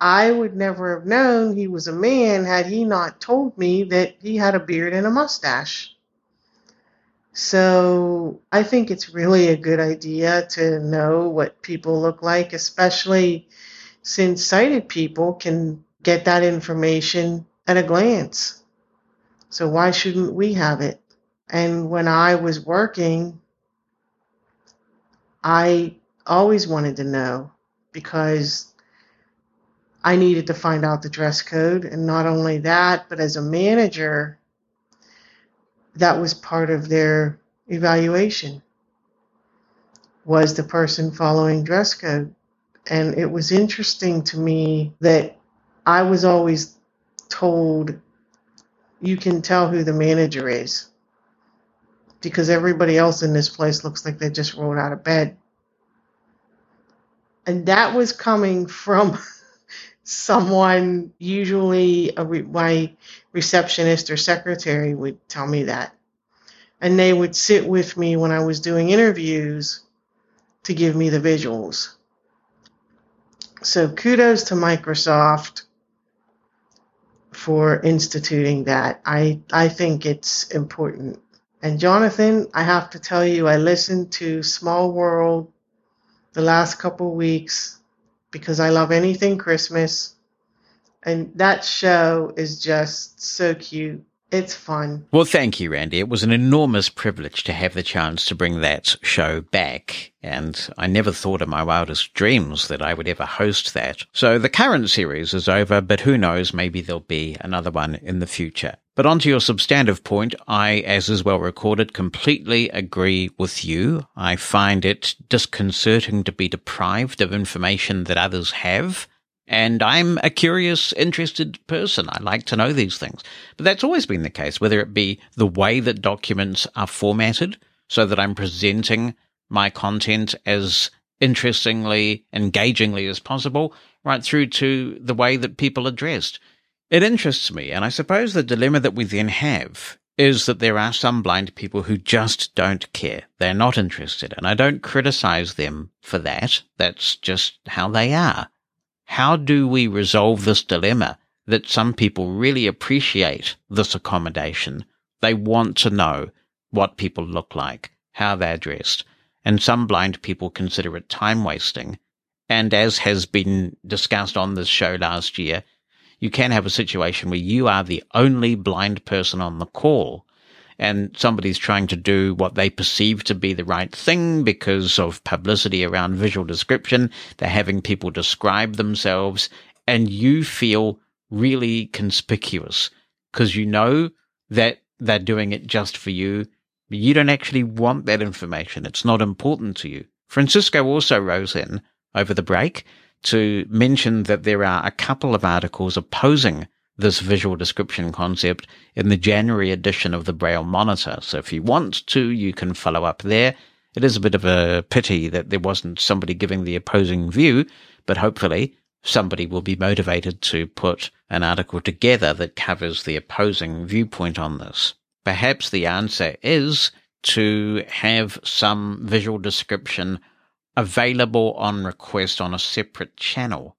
[SPEAKER 10] I would never have known he was a man had he not told me that he had a beard and a mustache. So I think it's really a good idea to know what people look like, especially since sighted people can get that information at a glance. So why shouldn't we have it? And when I was working, I always wanted to know because I needed to find out the dress code. And not only that, but as a manager, that was part of their evaluation. Was the person following dress code? And it was interesting to me that I was always told you can tell who the manager is because everybody else in this place looks like they just rolled out of bed. And that was coming from someone, usually a re- my receptionist or secretary would tell me that. And they would sit with me when I was doing interviews to give me the visuals. So kudos to Microsoft for instituting that. I, I think it's important. And Jonathan, I have to tell you, I listened to Small World the last couple weeks because I love anything Christmas. And that show is just so cute. It's fun.
[SPEAKER 1] Well, thank you, Randy. It was an enormous privilege to have the chance to bring that show back. And I never thought in my wildest dreams that I would ever host that. So the current series is over, but who knows, maybe there'll be another one in the future. But onto your substantive point, I, as is well recorded, completely agree with you. I find it disconcerting to be deprived of information that others have. And I'm a curious, interested person. I like to know these things. But that's always been the case, whether it be the way that documents are formatted so that I'm presenting my content as interestingly, engagingly as possible, right through to the way that people are dressed. It interests me, and I suppose the dilemma that we then have is that there are some blind people who just don't care. They're not interested, and I don't criticize them for that. That's just how they are. How do we resolve this dilemma that some people really appreciate this accommodation? They want to know what people look like, how they're dressed, and some blind people consider it time wasting. And as has been discussed on this show last year, you can have a situation where you are the only blind person on the call and somebody's trying to do what they perceive to be the right thing because of publicity around visual description. They're having people describe themselves and you feel really conspicuous because you know that they're doing it just for you. You don't actually want that information. It's not important to you. Francisco also rose in over the break to mention that there are a couple of articles opposing this visual description concept in the January edition of the Braille Monitor. So if you want to, you can follow up there. It is a bit of a pity that there wasn't somebody giving the opposing view, but hopefully somebody will be motivated to put an article together that covers the opposing viewpoint on this. Perhaps the answer is to have some visual description available on request on a separate channel.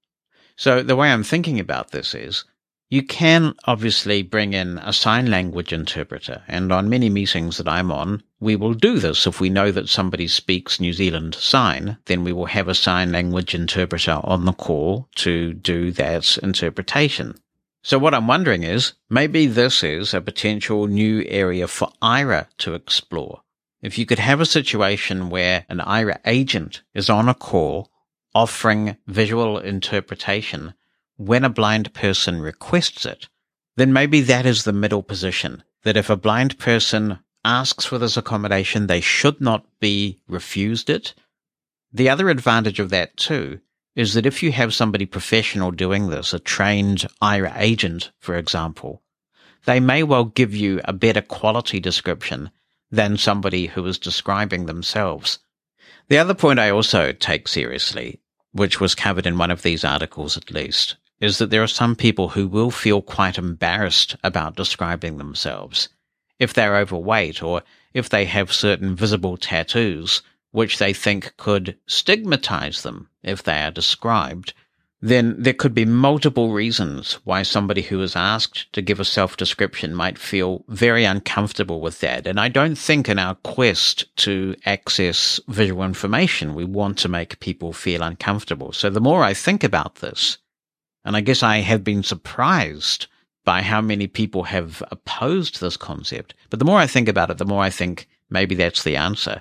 [SPEAKER 1] So the way I'm thinking about this is you can obviously bring in a sign language interpreter, and on many meetings that I'm on, we will do this. If we know that somebody speaks New Zealand sign, then we will have a sign language interpreter on the call to do that interpretation. So what I'm wondering is, maybe this is a potential new area for Aira to explore. If you could have a situation where an Aira agent is on a call offering visual interpretation when a blind person requests it, then maybe that is the middle position. That if a blind person asks for this accommodation, they should not be refused it. The other advantage of that too is that if you have somebody professional doing this, a trained Aira agent, for example, they may well give you a better quality description than somebody who is describing themselves. The other point I also take seriously, which was covered in one of these articles at least, is that there are some people who will feel quite embarrassed about describing themselves. If they're overweight or if they have certain visible tattoos, which they think could stigmatize them if they are described, then there could be multiple reasons why somebody who is asked to give a self description might feel very uncomfortable with that. And I don't think in our quest to access visual information, we want to make people feel uncomfortable. So the more I think about this, and I guess I have been surprised by how many people have opposed this concept. But the more I think about it, the more I think maybe that's the answer.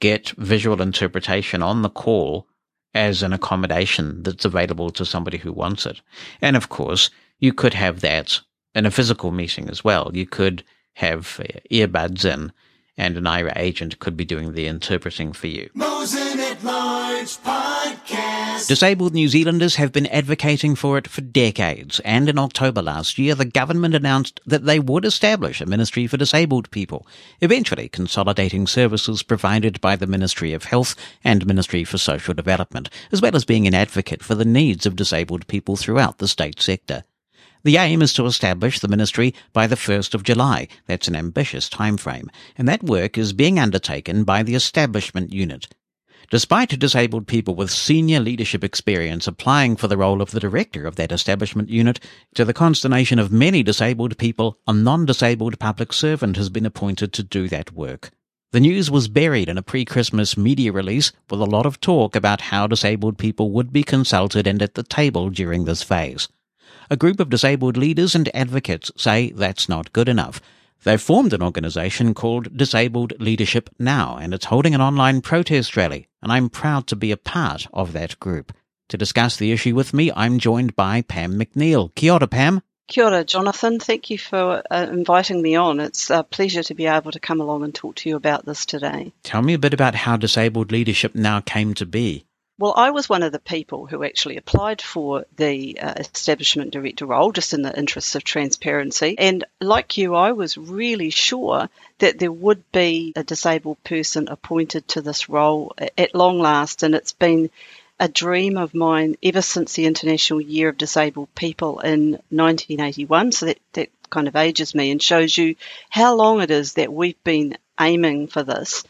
[SPEAKER 1] Get visual interpretation on the call as an accommodation that's available to somebody who wants it. And of course, you could have that in a physical meeting as well. You could have uh, earbuds in and an Aira agent could be doing the interpreting for you.
[SPEAKER 2] Mosen at Large Podcast.
[SPEAKER 1] Disabled New Zealanders have been advocating for it for decades, and in October last year, the government announced that they would establish a Ministry for Disabled People, eventually consolidating services provided by the Ministry of Health and Ministry for Social Development, as well as being an advocate for the needs of disabled people throughout the state sector. The aim is to establish the ministry by the 1st of July. That's an ambitious timeframe, and that work is being undertaken by the Establishment Unit. Despite disabled people with senior leadership experience applying for the role of the director of that establishment unit, to the consternation of many disabled people, a non-disabled public servant has been appointed to do that work. The news was buried in a pre-Christmas media release with a lot of talk about how disabled people would be consulted and at the table during this phase. A group of disabled leaders and advocates say that's not good enough. They've formed an organization called Disabled Leadership Now, and it's holding an online protest rally, and I'm proud to be a part of that group. To discuss the issue with me, I'm joined by Pam McNeil. Kia ora, Pam.
[SPEAKER 11] Kia ora, Jonathan. Thank you for uh, inviting me on. It's a pleasure to be able to come along and talk to you about this today.
[SPEAKER 1] Tell me a bit about how disabled leadership now came to be.
[SPEAKER 11] Well, I was one of the people who actually applied for the uh, establishment director role, just in the interests of transparency. And like you, I was really sure that there would be a disabled person appointed to this role at long last. And it's been a dream of mine ever since the International Year of Disabled People in 1981. So that, that kind of ages me and shows you how long it is that we've been aiming for this.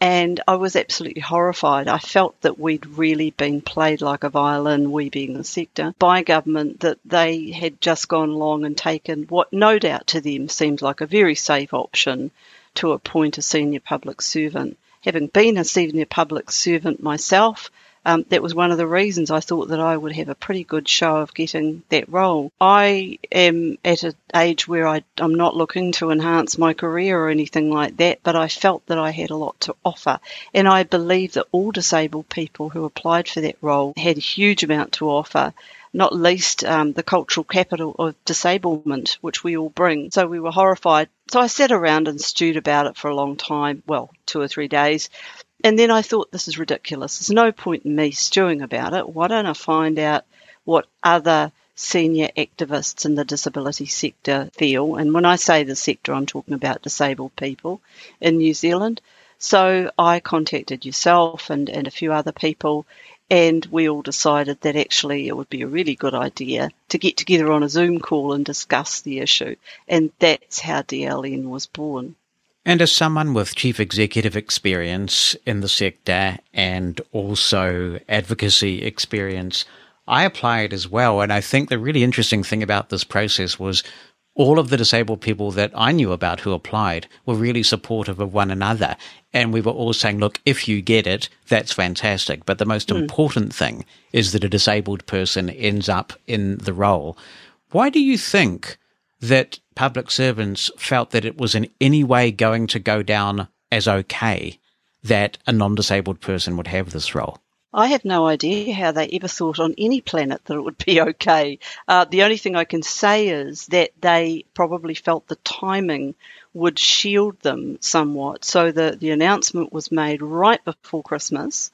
[SPEAKER 11] And I was absolutely horrified. I felt that we'd really been played like a violin, we being the sector, by government, that they had just gone along and taken what no doubt to them seemed like a very safe option to appoint a senior public servant. Having been a senior public servant myself, um, that was one of the reasons I thought that I would have a pretty good show of getting that role. I am at an age where I, I'm not looking to enhance my career or anything like that, but I felt that I had a lot to offer. And I believe that all disabled people who applied for that role had a huge amount to offer not least um, the cultural capital of disablement, which we all bring. So we were horrified. So I sat around and stewed about it for a long time, well, two or three days, and then I thought, this is ridiculous. There's no point in me stewing about it. Why don't I find out what other senior activists in the disability sector feel? And when I say the sector, I'm talking about disabled people in New Zealand. So I contacted yourself and, and a few other people, and we all decided that actually it would be a really good idea to get together on a Zoom call and discuss the issue. And that's how DLN was born.
[SPEAKER 1] And as someone with chief executive experience in the sector and also advocacy experience, I applied as well. And I think the really interesting thing about this process was all of the disabled people that I knew about who applied were really supportive of one another. And we were all saying, look, if you get it, that's fantastic. But the most mm. important thing is that a disabled person ends up in the role. Why do you think that public servants felt that it was in any way going to go down as okay that a non disabled person would have this role?
[SPEAKER 11] I have no idea how they ever thought on any planet that it would be okay. Uh, the only thing I can say is that they probably felt the timing would shield them somewhat. So the, the announcement was made right before Christmas.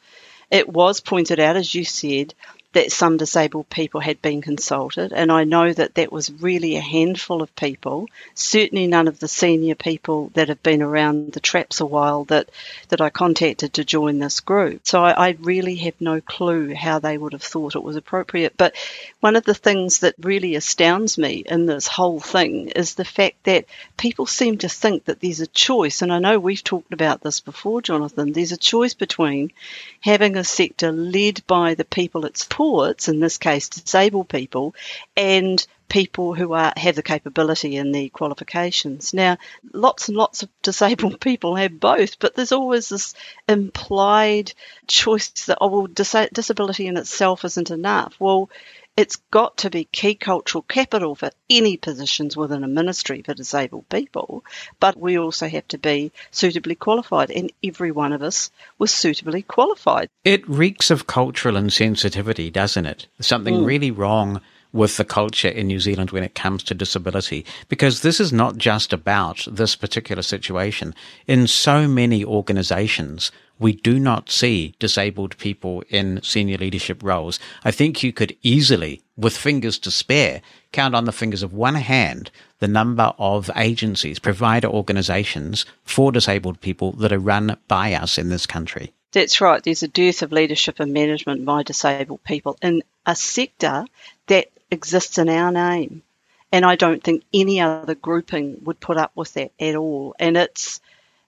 [SPEAKER 11] It was pointed out, as you said, that some disabled people had been consulted, and I know that that was really a handful of people. Certainly, none of the senior people that have been around the traps a while that that I contacted to join this group. So I, I really have no clue how they would have thought it was appropriate. But one of the things that really astounds me in this whole thing is the fact that people seem to think that there's a choice, and I know we've talked about this before, Jonathan. There's a choice between having a sector led by the people it's supports, in this case disabled people, and people who are have the capability and the qualifications. Now, lots and lots of disabled people have both, but there's always this implied choice that oh well, dis- disability in itself isn't enough. Well, it's got to be key cultural capital for any positions within a ministry for disabled people, but we also have to be suitably qualified, and every one of us was suitably qualified.
[SPEAKER 1] It reeks of cultural insensitivity, doesn't it? Something mm. really wrong with the culture in New Zealand when it comes to disability, because this is not just about this particular situation. In so many organizations, we do not see disabled people in senior leadership roles. I think you could easily, with fingers to spare, count on the fingers of one hand the number of agencies, provider organizations for disabled people that are run by us in this country.
[SPEAKER 11] That's right. There's a dearth of leadership and management by disabled people in a sector that exists in our name. And I don't think any other grouping would put up with that at all. And it's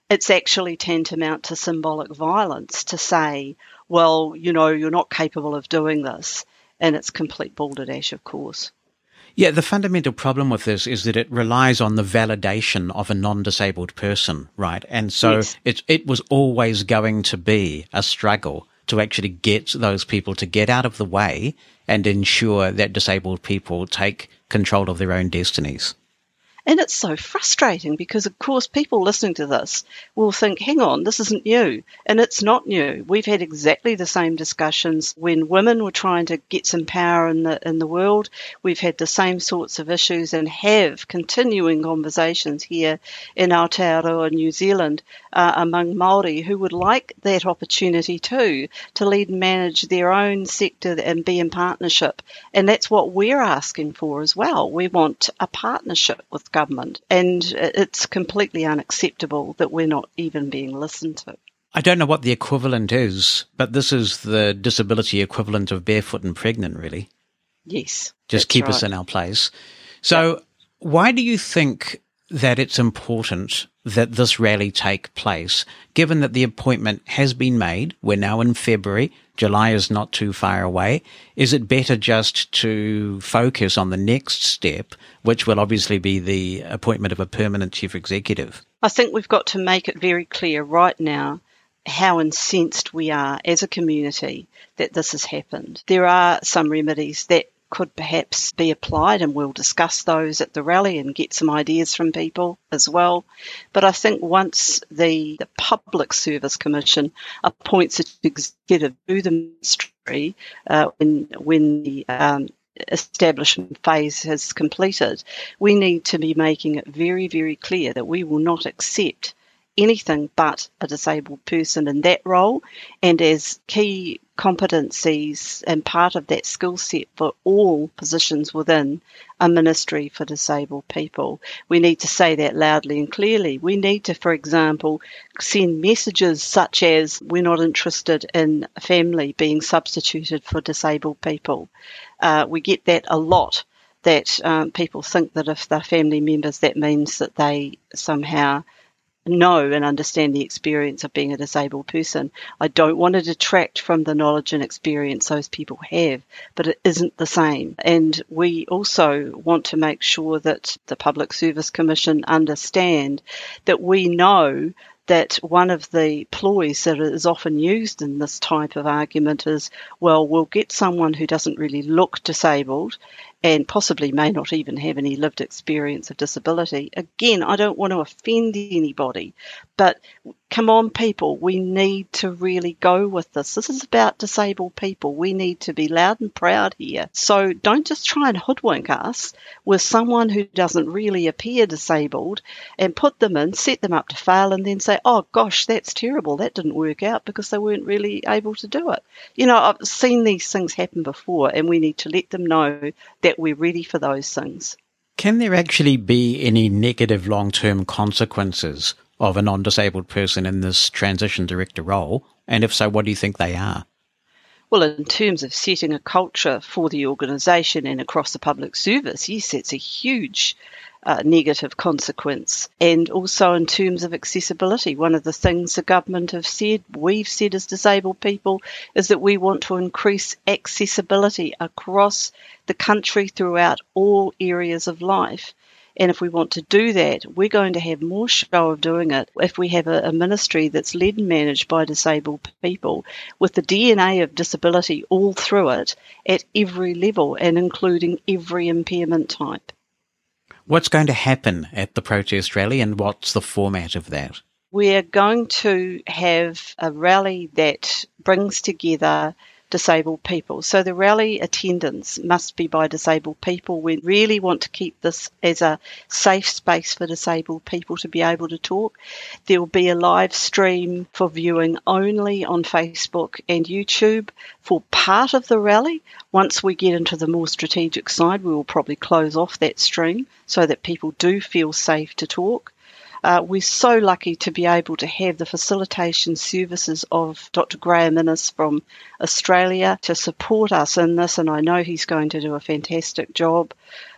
[SPEAKER 11] it's actually tantamount to symbolic violence to say, well, you know, you're not capable of doing this. And it's complete balderdash, of course.
[SPEAKER 1] Yeah, the fundamental problem with this is that it relies on the validation of a non-disabled person, right? And so yes. it, it was always going to be a struggle to actually get those people to get out of the way and ensure that disabled people take control of their own destinies.
[SPEAKER 11] And it's so frustrating because, of course, people listening to this will think, hang on, this isn't new. And it's not new. We've had exactly the same discussions when women were trying to get some power in the, in the world. We've had the same sorts of issues and have continuing conversations here in Aotearoa, New Zealand, uh, among Māori who would like that opportunity too to lead and manage their own sector and be in partnership. And that's what we're asking for as well. We want a partnership with government, and it's completely unacceptable that we're not even being listened to.
[SPEAKER 1] I don't know what the equivalent is, but this is the disability equivalent of barefoot and pregnant, really.
[SPEAKER 11] Yes.
[SPEAKER 1] Just keep right. us in our place. So, why do you think that it's important that this rally take place, given that the appointment has been made? We're now in February. July is not too far away. Is it better just to focus on the next step, which will obviously be the appointment of a permanent chief executive?
[SPEAKER 11] I think we've got to make it very clear right now how incensed we are as a community that this has happened. There are some remedies that could perhaps be applied, and we'll discuss those at the rally and get some ideas from people as well. But I think once the, the Public Service Commission appoints an executive to the ministry, uh, when, when the um, establishment phase has completed, we need to be making it very, very clear that we will not accept anything but a disabled person in that role and as key competencies and part of that skill set for all positions within a ministry for disabled people. We need to say that loudly and clearly. We need to, for example, send messages such as we're not interested in family being substituted for disabled people. Uh, we get that a lot that um, people think that if they're family members, that means that they somehow know and understand the experience of being a disabled person. I don't want to detract from the knowledge and experience those people have, but it isn't the same. And we also want to make sure that the Public Service Commission understand that we know that one of the ploys that is often used in this type of argument is, well, we'll get someone who doesn't really look disabled and possibly may not even have any lived experience of disability. Again, I don't want to offend anybody, but come on, people, we need to really go with this. This is about disabled people. We need to be loud and proud here. So don't just try and hoodwink us with someone who doesn't really appear disabled and put them in, set them up to fail, and then say, oh gosh, that's terrible. That didn't work out because they weren't really able to do it. You know, I've seen these things happen before, and we need to let them know that that we're ready for those things.
[SPEAKER 1] Can there actually be any negative long term consequences of a non disabled person in this transition director role? And if so, what do you think they are?
[SPEAKER 11] Well, in terms of setting a culture for the organisation and across the public service, yes, it's a huge uh, negative consequence. And also in terms of accessibility, one of the things the government have said, we've said as disabled people, is that we want to increase accessibility across the country throughout all areas of life. And if we want to do that, we're going to have more show of doing it if we have a, a, ministry that's led and managed by disabled people with the DNA of disability all through it at every level and including every impairment type.
[SPEAKER 1] What's going to happen at the protest rally and what's the format of that?
[SPEAKER 11] We're going to have a rally that brings together disabled people. So the rally attendance must be by disabled people. We really want to keep this as a safe space for disabled people to be able to talk. There will be a live stream for viewing only on Facebook and YouTube for part of the rally. Once we get into the more strategic side, we will probably close off that stream so that people do feel safe to talk. Uh, we're so lucky to be able to have the facilitation services of Dr. Graeme Innes from Australia to support us in this, and I know he's going to do a fantastic job.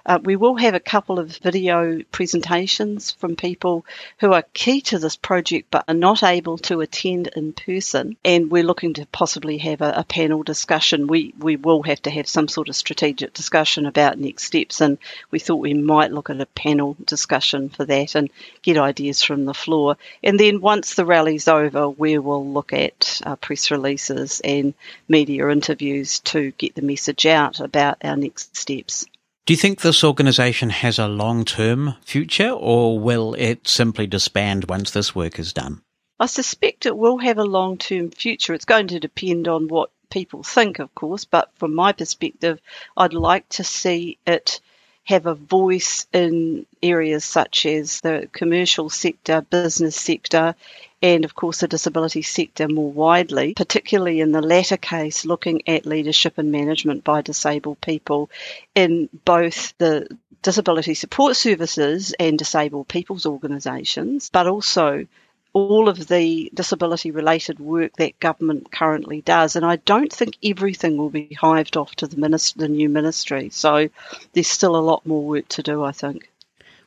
[SPEAKER 11] Uh, we will have a couple of video presentations from people who are key to this project but are not able to attend in person. And we're looking to possibly have a, a panel discussion. We, we will have to have some sort of strategic discussion about next steps. And we thought we might look at a panel discussion for that and get ideas from the floor. And then once the rally's over, we will look at uh, press releases and media interviews to get the message out about our next steps.
[SPEAKER 1] Do you think this organization has a long term future or will it simply disband once this work is done?
[SPEAKER 11] I suspect it will have a long term future. It's going to depend on what people think, of course, but from my perspective, I'd like to see it have a voice in areas such as the commercial sector, business sector, and of course the disability sector more widely, particularly in the latter case, looking at leadership and management by disabled people in both the disability support services and disabled people's organisations, but also all of the disability related work that government currently does. And I don't think everything will be hived off to the, minister, the new ministry. So there's still a lot more work to do, I think.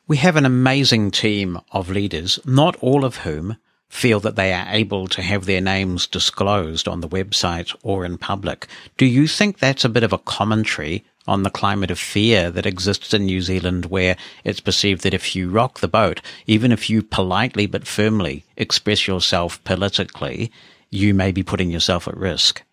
[SPEAKER 1] We have an amazing team of leaders, not all of whom feel that they are able to have their names disclosed on the website or in public. Do you think that's a bit of a commentary on the climate of fear that exists in New Zealand, where it's perceived that if you rock the boat, even if you politely but firmly express yourself politically, you may be putting yourself at risk.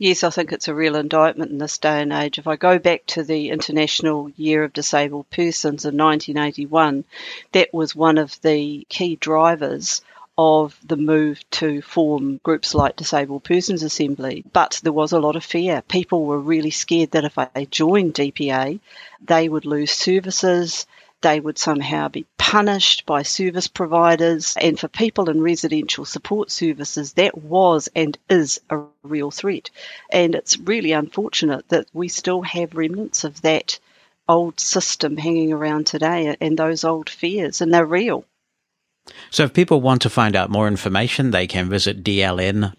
[SPEAKER 11] Yes, I think it's a real indictment in this day and age. If I go back to the International Year of Disabled Persons in 1981, that was one of the key drivers of the move to form groups like Disabled Persons Assembly. But there was a lot of fear. People were really scared that if they joined DPA, they would lose services, they would somehow be punished by service providers. And for people in residential support services, that was and is a real threat. And it's really unfortunate that we still have remnants of that old system hanging around today and those old fears, and they're real.
[SPEAKER 1] So if people want to find out more information, they can visit dln.org.nz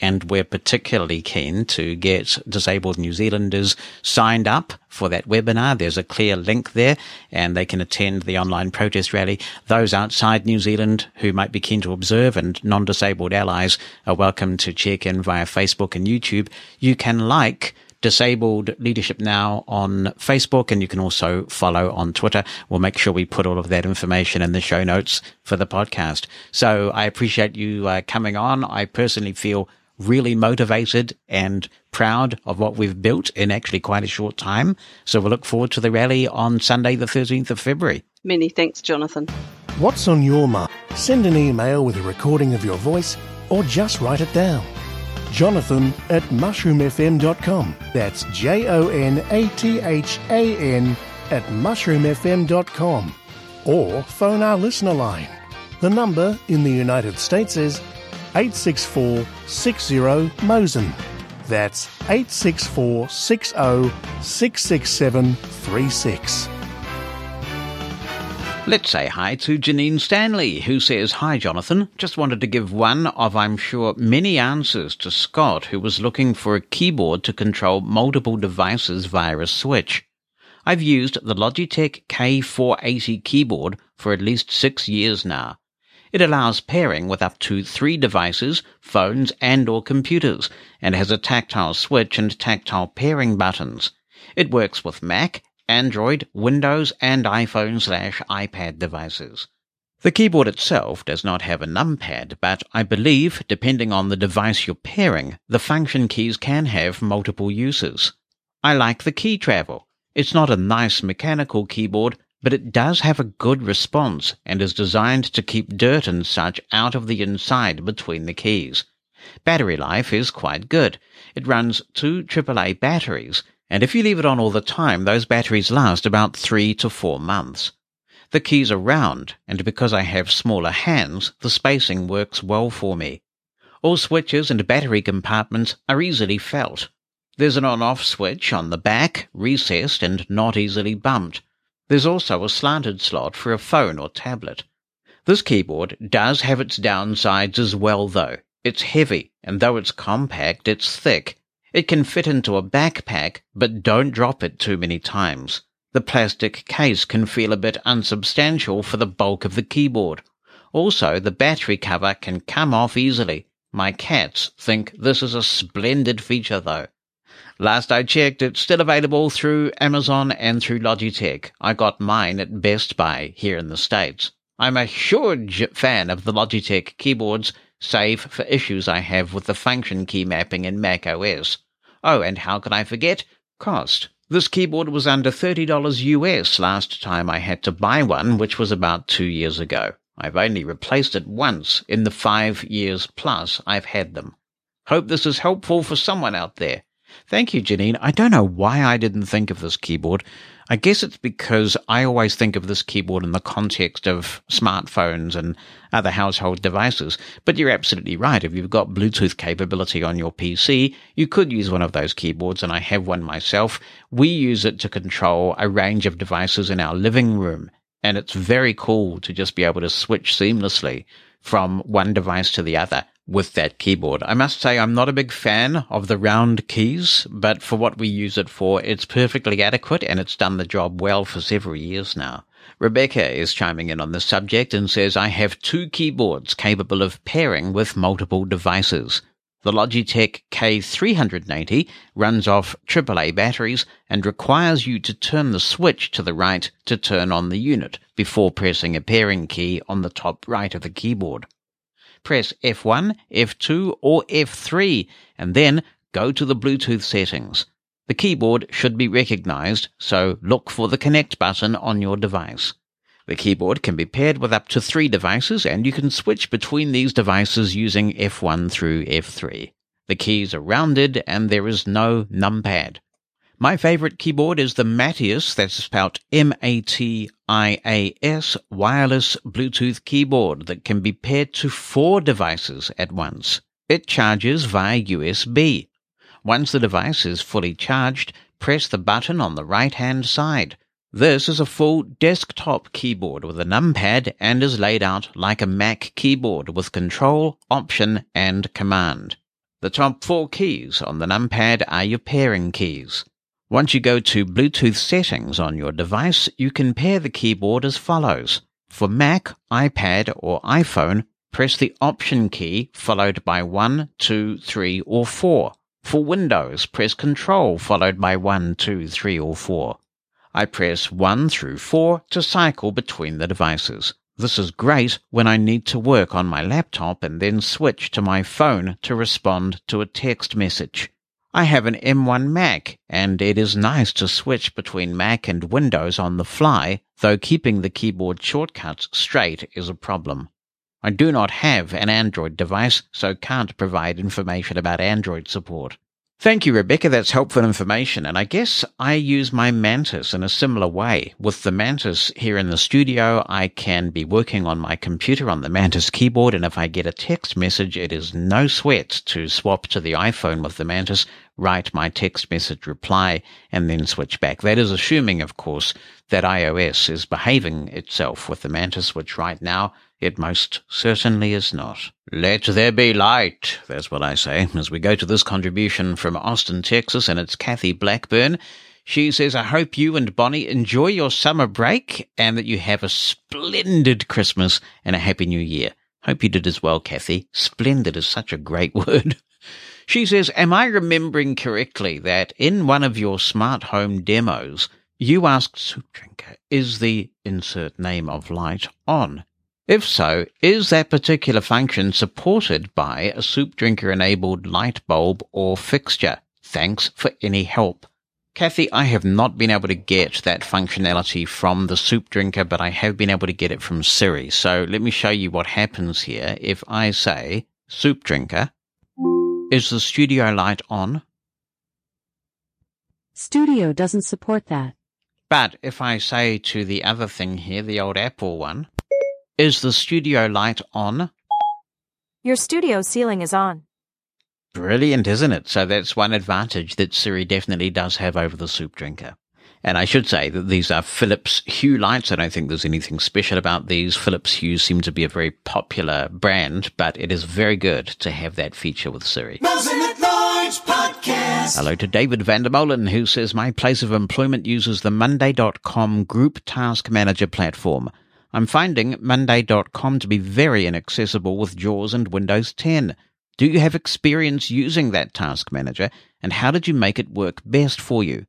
[SPEAKER 1] and we're particularly keen to get disabled New Zealanders signed up for that webinar. There's a clear link there and they can attend the online protest rally. Those outside New Zealand who might be keen to observe and non-disabled allies are welcome to check in via Facebook and YouTube. You can like Disabled Leadership Now on Facebook, and you can also follow on Twitter. We'll make sure we put all of that information in the show notes for the podcast. So I appreciate you uh, coming on. I personally feel really motivated and proud of what we've built in actually quite a short time. So we'll look forward to the rally on Sunday, the 13th of February.
[SPEAKER 11] Many thanks, Jonathan.
[SPEAKER 7] What's on your mind? Send an email with a recording of your voice or just write it down jonathan at mushroomfm.com. That's J O N A T H A N at mushroomfm.com. Or phone our listener line. The number in the United States is 864 60 Mosen. That's 864 60 667 36.
[SPEAKER 1] Let's say hi to Janine Stanley, who says, Hi, Jonathan. Just wanted to give one of, I'm sure, many answers to Scott, who was looking for a keyboard to control multiple devices via a switch. I've used the Logitech K480 keyboard for at least six years now. It allows pairing with up to three devices, phones and or computers, and has a tactile switch and tactile pairing buttons. It works with Mac Android, Windows, and iPhone slash iPad devices. The keyboard itself does not have a numpad, but I believe, depending on the device you're pairing, the function keys can have multiple uses. I like the key travel. It's not a nice mechanical keyboard, but it does have a good response and is designed to keep dirt and such out of the inside between the keys. Battery life is quite good. It runs two AAA batteries, and if you leave it on all the time, those batteries last about three to four months. The keys are round, and because I have smaller hands, the spacing works well for me. All switches and battery compartments are easily felt. There's an on-off switch on the back, recessed and not easily bumped. There's also a slanted slot for a phone or tablet. This keyboard does have its downsides as well though. It's heavy, and though it's compact, it's thick, it can fit into a backpack, but don't drop it too many times. The plastic case can feel a bit unsubstantial for the bulk of the keyboard. Also, the battery cover can come off easily. My cats think this is a splendid feature though. Last I checked, it's still available through Amazon and through Logitech. I got mine at Best Buy here in the States. I'm a huge fan of the Logitech keyboards, save for issues I have with the function key mapping in Mac OS. Oh, and how can I forget? Cost. This keyboard was under $30 US last time I had to buy one, which was about two years ago. I've only replaced it once in the five years plus I've had them. Hope this is helpful for someone out there. Thank you, Janine. I don't know why I didn't think of this keyboard. I guess it's because I always think of this keyboard in the context of smartphones and other household devices. But you're absolutely right. If you've got Bluetooth capability on your PC, you could use one of those keyboards, and I have one myself. We use it to control a range of devices in our living room, and it's very cool to just be able to switch seamlessly from one device to the other with that keyboard. I must say I'm not a big fan of the round keys, but for what we use it for, it's perfectly adequate and it's done the job well for several years now. Rebecca is chiming in on the subject and says, I have two keyboards capable of pairing with multiple devices. The Logitech K380 runs off AAA batteries and requires you to turn the switch to the right to turn on the unit before pressing a pairing key on the top right of the keyboard press F1, F2, or F3, and then go to the Bluetooth settings. The keyboard should be recognized, so look for the connect button on your device. The keyboard can be paired with up to three devices, and you can switch between these devices using F1 through F3. The keys are rounded, and there is no numpad. My favorite keyboard is the Matias, that's spelled M-A-T-I-A-S, wireless Bluetooth keyboard that can be paired to four devices at once. It charges via USB. Once the device is fully charged, press the button on the right-hand side. This is a full desktop keyboard with a numpad and is laid out like a Mac keyboard with control, option, and command. The top four keys on the numpad are your pairing keys. Once you go to Bluetooth settings on your device, you can pair the keyboard as follows. For Mac, iPad, or iPhone, press the Option key followed by 1, 2, 3, or 4. For Windows, press Control followed by 1, 2, 3, or 4. I press 1 through 4 to cycle between the devices. This is great when I need to work on my laptop and then switch to my phone to respond to a text message. I have an M1 Mac, and it is nice to switch between Mac and Windows on the fly, though keeping the keyboard shortcuts straight is a problem. I do not have an Android device, so can't provide information about Android support. Thank you, Rebecca. That's helpful information. And I guess I use my Mantis in a similar way. With the Mantis here in the studio, I can be working on my computer on the Mantis keyboard. And if I get a text message, it is no sweat to swap to the iPhone with the Mantis, write my text message reply, and then switch back. That is assuming, of course, that iOS is behaving itself with the Mantis, which right now it most certainly is not. Let there be light. That's what I say as we go to this contribution from Austin, Texas, and it's Kathy Blackburn. She says, I hope you and Bonnie enjoy your summer break and that you have a splendid Christmas and a happy new year. Hope you did as well, Kathy. Splendid is such a great word. She says, Am I remembering correctly that in one of your smart home demos, you asked Soup Drinker, is the insert name of light on? If so, is that particular function supported by a soup drinker enabled light bulb or fixture? Thanks for any help. Kathy, I have not been able to get that functionality from the soup drinker, but I have been able to get it from Siri. So let me show you what happens here. If I say soup drinker, is the studio light on?
[SPEAKER 12] Studio doesn't support that.
[SPEAKER 1] But if I say to the other thing here, the old Apple one, is the studio light on?
[SPEAKER 3] Your studio ceiling is on.
[SPEAKER 1] Brilliant, isn't it? So that's one advantage that Siri definitely does have over the soup drinker. And I should say that these are Philips Hue lights. I don't think there's anything special about these. Philips Hue seem to be a very popular brand, but it is very good to have that feature with Siri. Hello to David Vandermolen, who says, My place of employment uses the Monday.com group task manager platform. I'm finding Monday.com to be very inaccessible with JAWS and Windows 10. Do you have experience using that task manager, and how did you make it work best for you?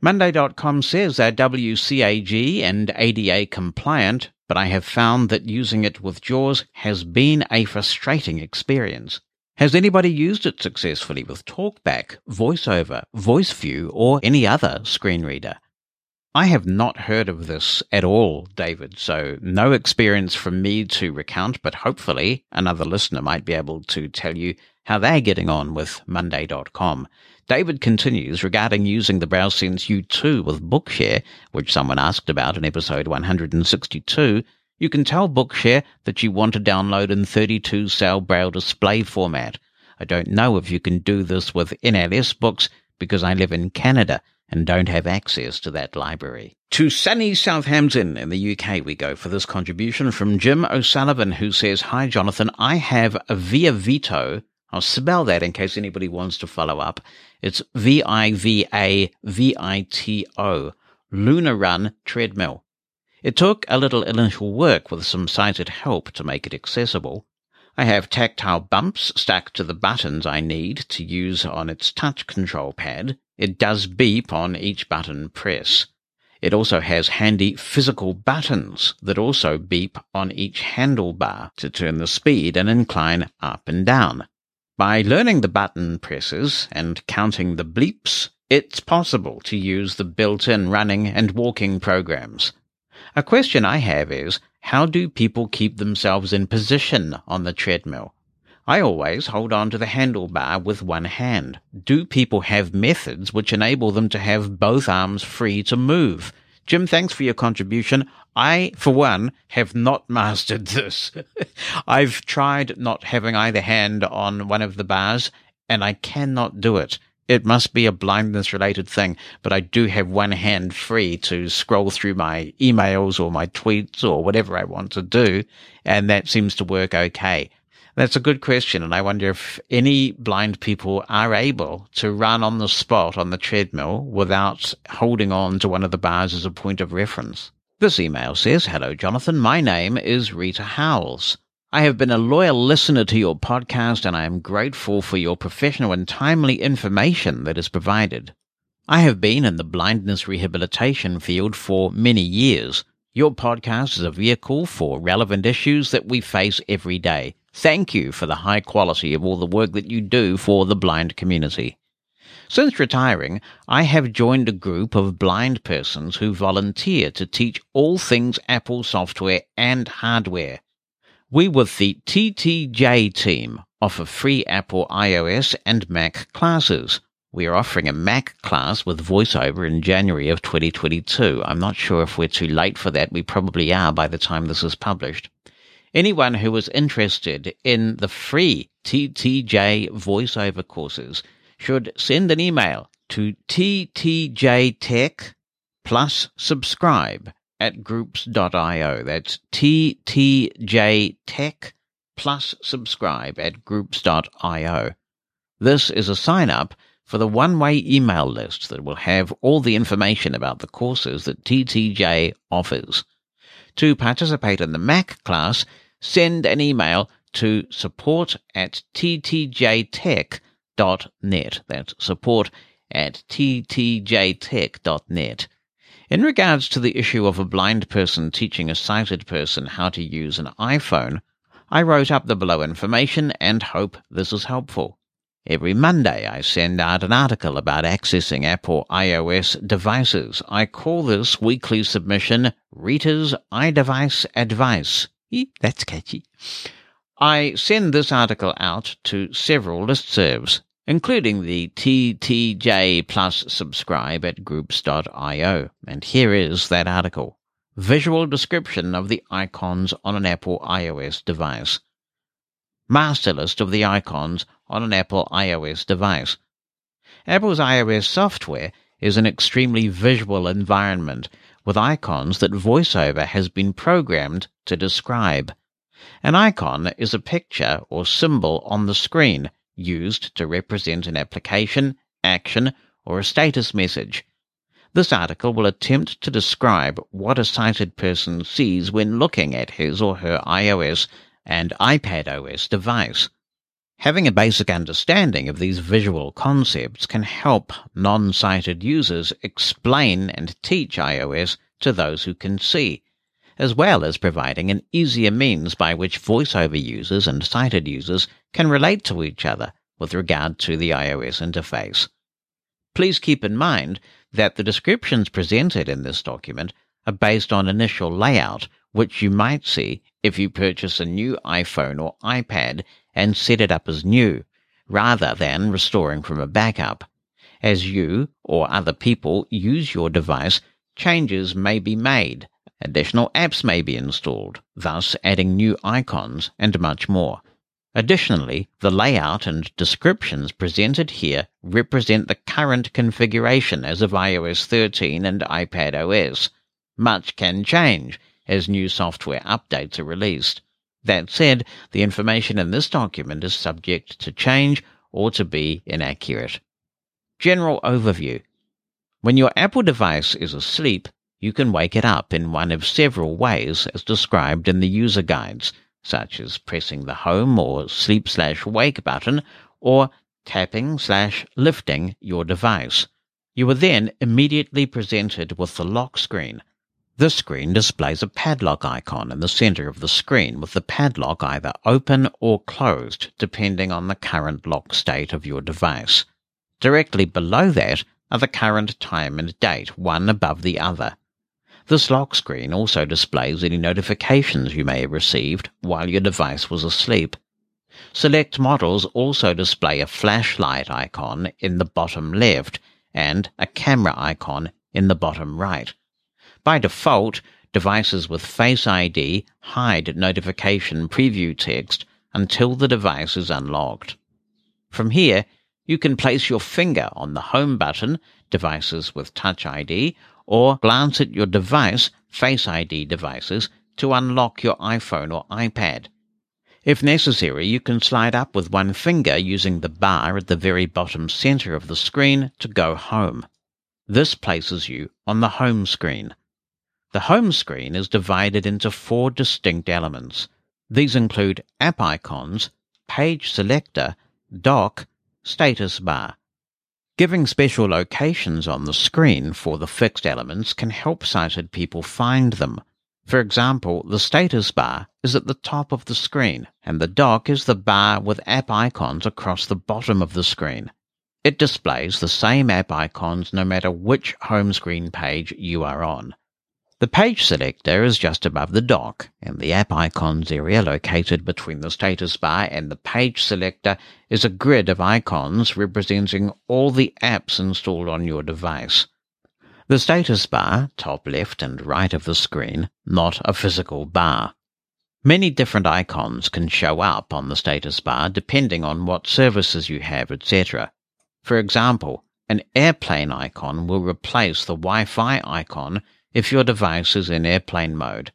[SPEAKER 1] Monday.com says they're WCAG and ADA compliant, but I have found that using it with JAWS has been a frustrating experience. Has anybody used it successfully with TalkBack, VoiceOver, VoiceView, or any other screen reader? I have not heard of this at all, David, so no experience from me to recount, but hopefully another listener might be able to tell you how they're getting on with Monday.com. David continues regarding using the BrailleSense U2 with Bookshare, which someone asked about in episode 162. You can tell Bookshare that you want to download in 32 cell braille display format. I don't know if you can do this with NLS books because I live in Canada and don't have access to that library. To sunny Southampton in the UK we go for this contribution from Jim O'Sullivan who says, Hi Jonathan, I have a Viavito. I'll spell that in case anybody wants to follow up. It's V-I-V-A-V-I-T-O. Lunar Run treadmill. It took a little initial work with some sighted help to make it accessible. I have tactile bumps stuck to the buttons I need to use on its touch control pad. It does beep on each button press. It also has handy physical buttons that also beep on each handlebar to turn the speed and incline up and down. By learning the button presses and counting the bleeps, it's possible to use the built-in running and walking programs. A question I have is, how do people keep themselves in position on the treadmill? I always hold on to the handlebar with one hand. Do people have methods which enable them to have both arms free to move? Jim, thanks for your contribution. I, for one, have not mastered this. I've tried not having either hand on one of the bars, and I cannot do it. It must be a blindness related thing, but I do have one hand free to scroll through my emails or my tweets or whatever I want to do, and that seems to work okay. That's a good question, and I wonder if any blind people are able to run on the spot on the treadmill without holding on to one of the bars as a point of reference. This email says, Hello, Jonathan. My name is Rita Howells. I have been a loyal listener to your podcast and I am grateful for your professional and timely information that is provided. I have been in the blindness rehabilitation field for many years. Your podcast is a vehicle for relevant issues that we face every day. Thank you for the high quality of all the work that you do for the blind community. Since retiring, I have joined a group of blind persons who volunteer to teach all things Apple software and hardware. We with the TTJ team offer free Apple iOS and Mac classes. We are offering a Mac class with voiceover in January of 2022. I'm not sure if we're too late for that. We probably are by the time this is published. Anyone who is interested in the free TTJ voiceover courses should send an email to ttjtech plus subscribe at groups.io. That's ttjtech plus subscribe at groups.io. This is a sign up for the one-way email list that will have all the information about the courses that TTJ offers. To participate in the Mac class, send an email to support at ttjtech.net. That's support at ttjtech.net. In regards to the issue of a blind person teaching a sighted person how to use an iPhone, I wrote up the below information and hope this is helpful. Every Monday, I send out an article about accessing Apple iOS devices. I call this weekly submission Rita's iDevice Advice. That's catchy. I send this article out to several listservs, including the TTJ Plus subscribe at groups.io. And here is that article. Visual description of the icons on an Apple iOS device. Master list of the icons on an Apple iOS device. Apple's iOS software is an extremely visual environment with icons that VoiceOver has been programmed to describe. An icon is a picture or symbol on the screen used to represent an application, action, or a status message. This article will attempt to describe what a sighted person sees when looking at his or her iOS and iPadOS device. Having a basic understanding of these visual concepts can help non-sighted users explain and teach iOS to those who can see. as well as providing an easier means by which voiceover users and sighted users can relate to each other with regard to the iOS interface. Please keep in mind that the descriptions presented in this document are based on initial layout, which you might see if you purchase a new iPhone or iPad and set it up as new, rather than restoring from a backup. As you or other people use your device, changes may be made, additional apps may be installed, thus adding new icons and much more. Additionally, the layout and descriptions presented here represent the current configuration as of iOS 13 and iPad OS. Much can change as new software updates are released. That said, the information in this document is subject to change or to be inaccurate. General overview. When your Apple device is asleep, you can wake it up in one of several ways as described in the user guides – such as pressing the home or sleep slash wake button or tapping slash lifting your device. You are then immediately presented with the lock screen. This screen displays a padlock icon in the center of the screen with the padlock either open or closed depending on the current lock state of your device. Directly below that are the current time and date, one above the other. This lock screen also displays any notifications you may have received while your device was asleep. Select models also display a flashlight icon in the bottom left and a camera icon in the bottom right. By default, devices with Face ID hide notification preview text until the device is unlocked. From here, you can place your finger on the home button, devices with Touch ID, or glance at your device, Face ID devices, to unlock your iPhone or iPad. If necessary, you can slide up with one finger using the bar at the very bottom center of the screen to go home. This places you on the home screen. The home screen is divided into four distinct elements. These include app icons, page selector, dock, status bar. Giving special locations on the screen for the fixed elements can help sighted people find them. For example, the status bar is at the top of the screen, and the dock is the bar with app icons across the bottom of the screen. It displays the same app icons no matter which home screen page you are on. The page selector is just above the dock, and the app icons area located between the status bar and the page selector is a grid of icons representing all the apps installed on your device. The status bar, top left and right of the screen, not a physical bar. Many different icons can show up on the status bar depending on what services you have, etc. For example, an airplane icon will replace the Wi-Fi icon if your device is in airplane mode.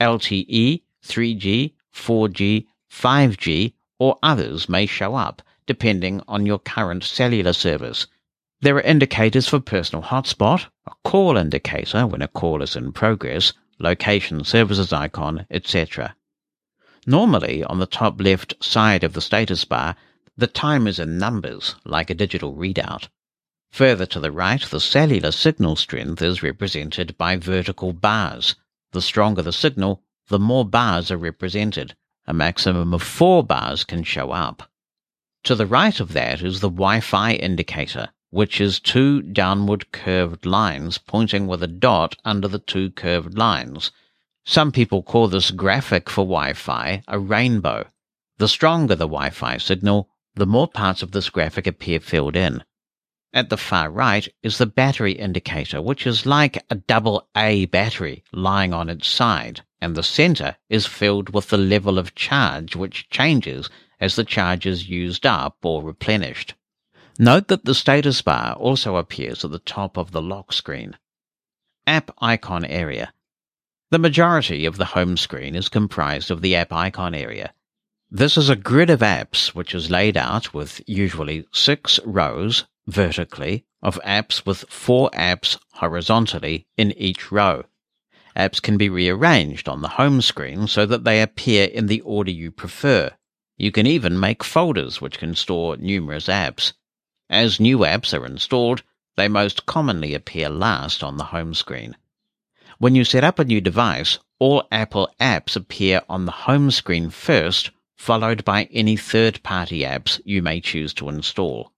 [SPEAKER 1] LTE, 3G, 4G, 5G, or others may show up depending on your current cellular service. There are indicators for personal hotspot, a call indicator when a call is in progress, location services icon, etc. Normally, on the top left side of the status bar, the time is in numbers, like a digital readout. Further to the right, the cellular signal strength is represented by vertical bars. The stronger the signal, the more bars are represented. A maximum of four bars can show up. To the right of that is the Wi-Fi indicator, which is two downward curved lines pointing with a dot under the two curved lines. Some people call this graphic for Wi-Fi a rainbow. The stronger the Wi-Fi signal, the more parts of this graphic appear filled in. At the far right is the battery indicator, which is like a double A battery lying on its side, and the center is filled with the level of charge which changes as the charge is used up or replenished. Note that the status bar also appears at the top of the lock screen. App icon area. The majority of the home screen is comprised of the app icon area. This is a grid of apps which is laid out with usually six rows vertically of apps with four apps horizontally in each row. Apps can be rearranged on the home screen so that they appear in the order you prefer. You can even make folders which can store numerous apps. As new apps are installed, they most commonly appear last on the home screen. When you set up a new device, all Apple apps appear on the home screen first, followed by any third party apps you may choose to install.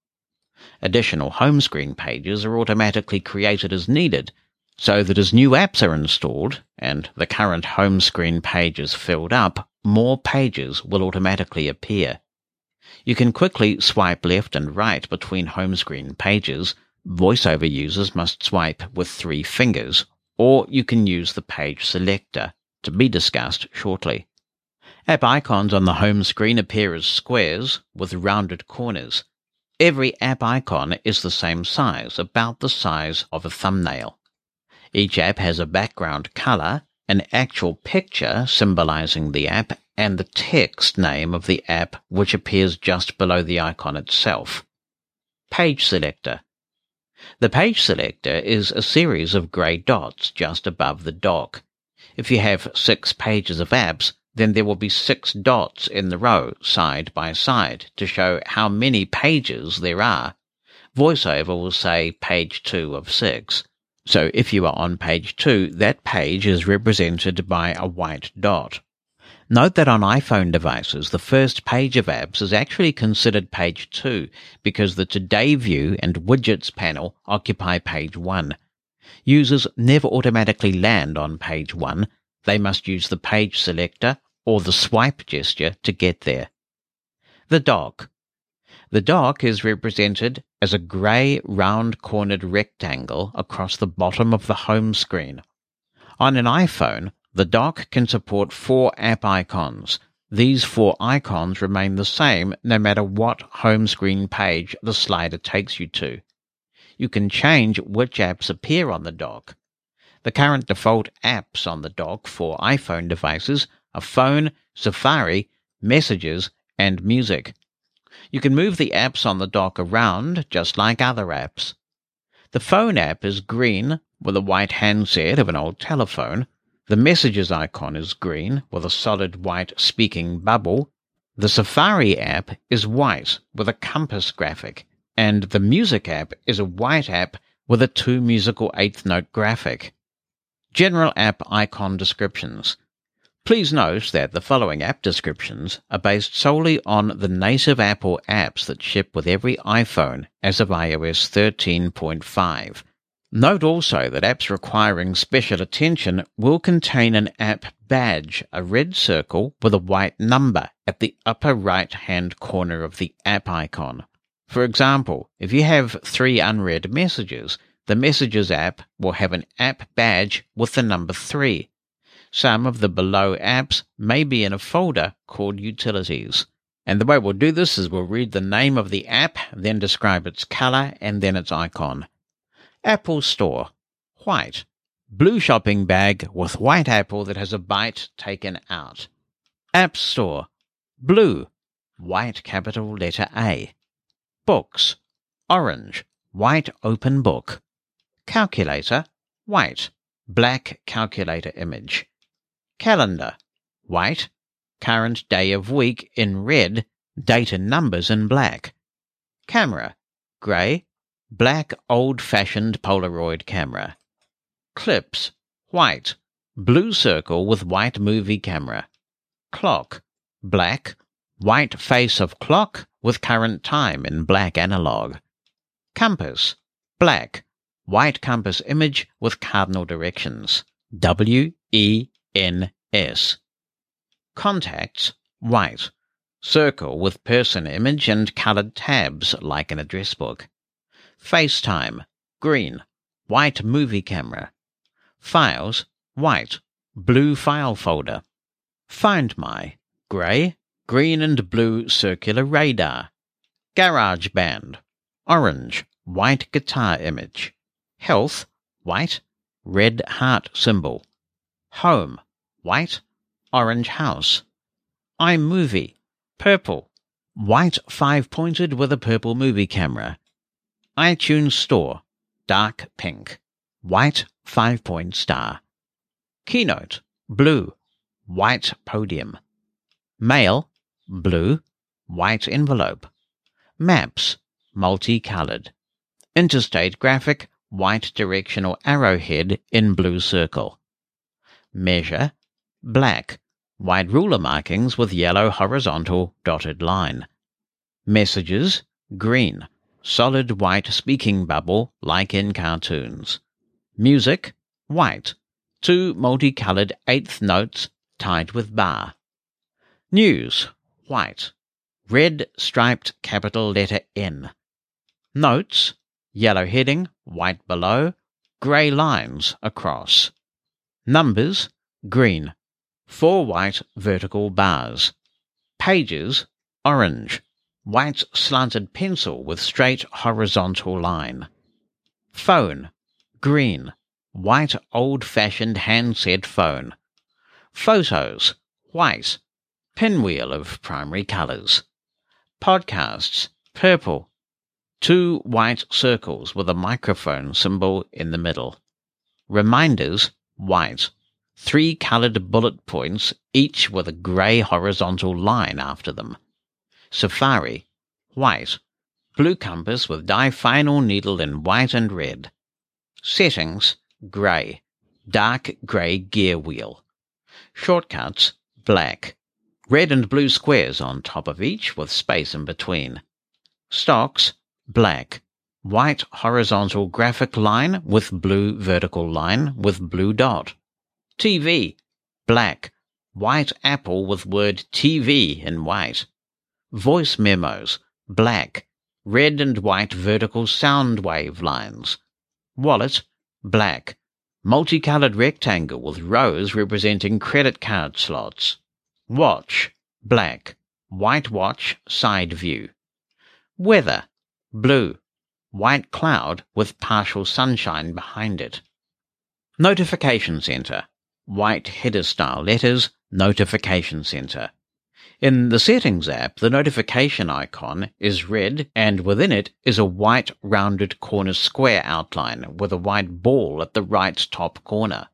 [SPEAKER 1] Additional home screen pages are automatically created as needed, so that as new apps are installed and the current home screen page is filled up, more pages will automatically appear. You can quickly swipe left and right between home screen pages. VoiceOver users must swipe with three fingers, or you can use the page selector, to be discussed shortly. App icons on the home screen appear as squares with rounded corners. Every app icon is the same size, about the size of a thumbnail. Each app has a background color, an actual picture symbolizing the app, and the text name of the app which appears just below the icon itself. Page Selector. The page selector is a series of grey dots just above the dock. If you have six pages of apps, then there will be six dots in the row, side by side, to show how many pages there are. VoiceOver will say page 2 of 6. So if you are on page 2, that page is represented by a white dot. Note that on iPhone devices, the first page of apps is actually considered page 2 because the Today view and widgets panel occupy page 1. Users never automatically land on page 1. They must use the page selector or the swipe gesture to get there. The dock. The dock is represented as a grey round cornered rectangle across the bottom of the home screen. On an iPhone, the dock can support four app icons. These four icons remain the same no matter what home screen page the slider takes you to. You can change which apps appear on the dock. The current default apps on the dock for iPhone devices are Phone, Safari, Messages, and Music. You can move the apps on the dock around just like other apps. The phone app is green with a white handset of an old telephone. The messages icon is green with a solid white speaking bubble. The Safari app is white with a compass graphic, and the music app is a white app with a two musical eighth note graphic. General app icon descriptions. Please note that the following app descriptions are based solely on the native Apple apps that ship with every iPhone as of iOS 13.5. Note also that apps requiring special attention will contain an app badge, a red circle with a white number at the upper right hand corner of the app icon. For example, if you have three unread messages, the Messages app will have an app badge with the number 3. Some of the below apps may be in a folder called Utilities. And the way we'll do this is we'll read the name of the app, then describe its color, and then its icon. Apple Store. White. Blue shopping bag with white apple that has a bite taken out. App Store. Blue. White capital letter A. Books. Orange. White open book. Calculator. White. Black calculator image. Calendar. White. Current day of week in red. Date and numbers in black. Camera. Grey black old fashioned Polaroid camera. Clips, white, blue circle with white movie camera. Clock, black, white face of clock with current time in black analog. Compass, black, white compass image with cardinal directions. W E N S. Contacts, white, circle with person image and colored tabs like an address book. FaceTime, green, white movie camera. Files, white, blue file folder. Find My, grey, green and blue circular radar. GarageBand, orange, white guitar image. Health, white, red heart symbol. Home, white, orange house. iMovie, purple, white five pointed with a purple movie camera iTunes Store, dark pink, white five point star. Keynote, blue, white podium. Mail, blue, white envelope. Maps, multicolored. Interstate graphic, white directional arrowhead in blue circle. Measure, Black, white ruler markings with yellow horizontal dotted line. Messages, green, solid white speaking bubble like in cartoons. Music, white, two multicolored eighth notes tied with bar. News, white, red striped capital letter N. Notes, yellow heading, white below, grey lines across. Numbers, green, four white vertical bars. Pages, orange, white slanted pencil with straight horizontal line. Phone, green, white old fashioned handset phone. Photos, white, pinwheel of primary colours. Podcasts, purple. Two white circles with a microphone symbol in the middle. Reminders, white. Three coloured bullet points, each with a grey horizontal line after them. Safari, white. Blue compass with difinal needle in white and red. Settings, grey. Dark grey gear wheel. Shortcuts, black. Red and blue squares on top of each with space in between. Stocks, black. White horizontal graphic line with blue vertical line with blue dot. TV, black. White apple with word TV in white. Voice memos, black. Red and white vertical sound wave lines. Wallet, black. Multicolored rectangle with rows representing credit card slots. Watch, black. White watch, side view. Weather, blue. White cloud with partial sunshine behind it. Notification Center, white header style letters, Notification Center. In the Settings app, the notification icon is red and within it is a white rounded corner square outline with a white ball at the right top corner.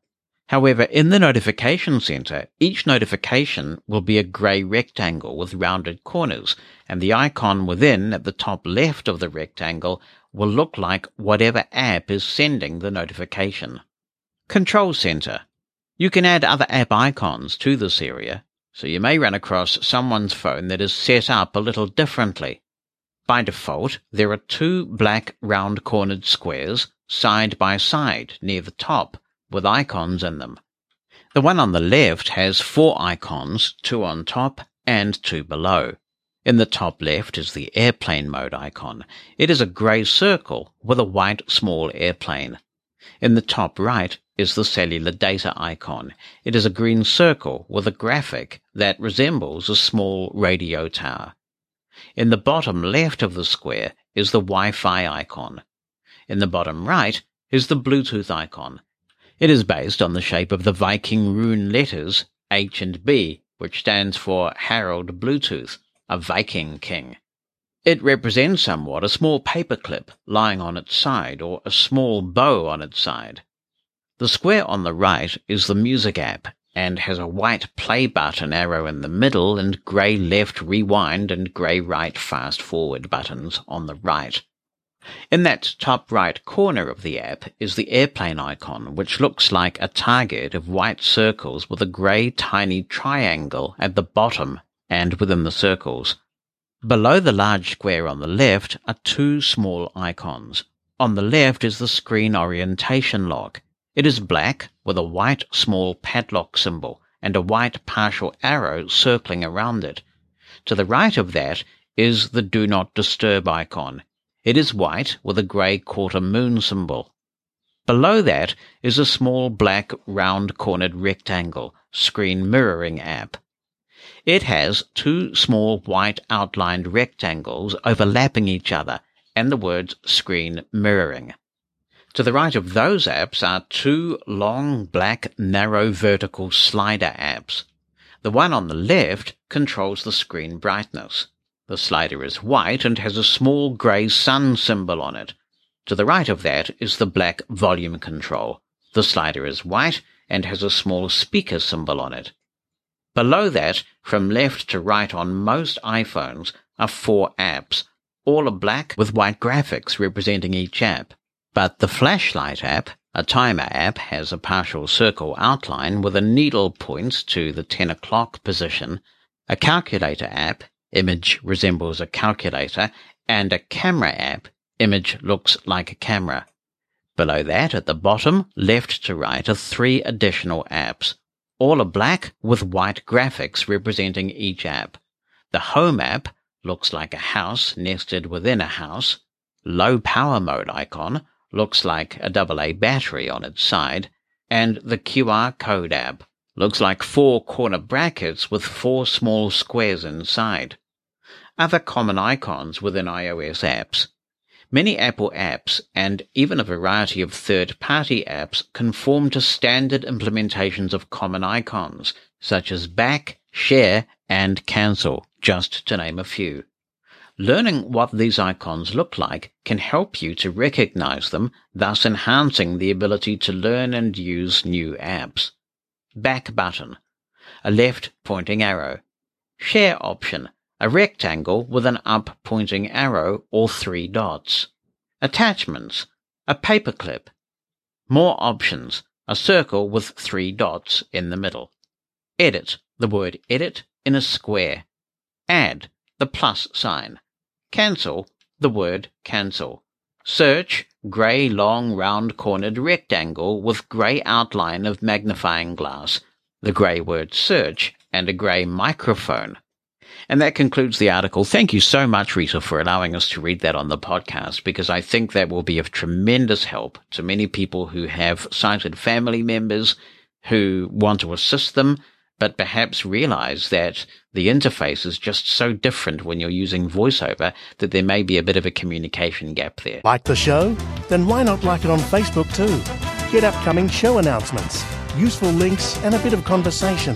[SPEAKER 1] However, in the notification center, each notification will be a grey rectangle with rounded corners, and the icon within at the top left of the rectangle will look like whatever app is sending the notification. Control Center. You can add other app icons to this area, so you may run across someone's phone that is set up a little differently. By default, there are two black round cornered squares side by side near the top with icons in them. The one on the left has four icons, two on top and two below. In the top left is the airplane mode icon. It is a grey circle with a white small airplane. In the top right is the cellular data icon. It is a green circle with a graphic that resembles a small radio tower. In the bottom left of the square is the Wi-Fi icon. In the bottom right is the Bluetooth icon. It is based on the shape of the Viking rune letters H and B, which stands for Harald Bluetooth, a Viking king. It represents somewhat a small paperclip lying on its side or a small bow on its side. The square on the right is the music app and has a white play button arrow in the middle and grey left rewind and grey right fast forward buttons on the right. In that top right corner of the app is the airplane icon, which looks like a target of white circles with a grey tiny triangle at the bottom and within the circles. Below the large square on the left are two small icons. On the left is the screen orientation lock. It is black with a white small padlock symbol and a white partial arrow circling around it. To the right of that is the do not disturb icon. It is white with a grey quarter moon symbol. Below that is a small black round cornered rectangle screen mirroring app. It has two small white outlined rectangles overlapping each other and the words screen mirroring. To the right of those apps are two long black narrow vertical slider apps. The one on the left controls the screen brightness. The slider is white and has a small grey sun symbol on it. To the right of that is the black volume control. The slider is white and has a small speaker symbol on it. Below that, from left to right on most iPhones, are four apps. All are black with white graphics representing each app. But the flashlight app, A timer app has a partial circle outline with a needle point to the 10 o'clock position. A calculator app, image resembles a calculator, and a camera app, image looks like a camera. Below that, at the bottom, left to right, are three additional apps. All are black with white graphics representing each app. The Home app looks like a house nested within a house. Low power mode icon looks like a AA battery on its side. And the QR code app looks like four corner brackets with four small squares inside. Other common icons within iOS apps Many Apple apps and even a variety of third-party apps conform to standard implementations of common icons, such as back, share, and cancel, just to name a few. Learning what these icons look like can help you to recognize them, thus enhancing the ability to learn and use new apps. Back button. A left pointing arrow. Share option a rectangle with an up pointing arrow or three dots. Attachments, a paperclip. More options, a circle with three dots in the middle. Edit, the word edit in a square. Add, the plus sign. Cancel, the word cancel. Search, grey long round cornered rectangle with grey outline of magnifying glass, the grey word search, and a grey microphone. And that concludes the article. Thank you so much, Rita, for allowing us to read that on the podcast, because I think that will be of tremendous help to many people who have sighted family members who want to assist them, but perhaps realize that the interface is just so different when you're using voiceover that there may be a bit of a communication gap there.
[SPEAKER 7] Like the show? Then why not like it on Facebook too? Get upcoming show announcements, useful links, and a bit of conversation.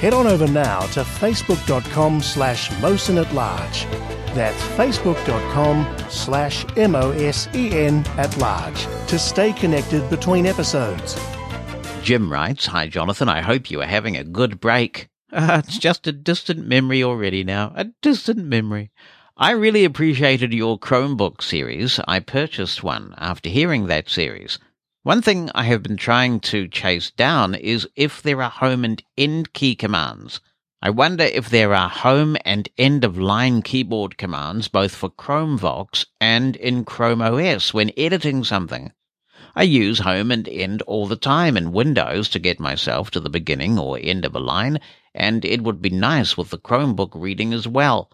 [SPEAKER 7] Head on over now to facebook.com slash Mosen at large. That's facebook.com slash M-O-S-E-N at large to stay connected between episodes.
[SPEAKER 1] Jim writes, Hi Jonathan, I hope you are having a good break. Uh, it's just a distant memory already now. A distant memory. I really appreciated your Chromebook series. I purchased one after hearing that series. One thing I have been trying to chase down is if there are home and end key commands. I wonder if there are home and end of line keyboard commands both for ChromeVox and in Chrome OS when editing something. I use home and end all the time in Windows to get myself to the beginning or end of a line, and it would be nice with the Chromebook reading as well.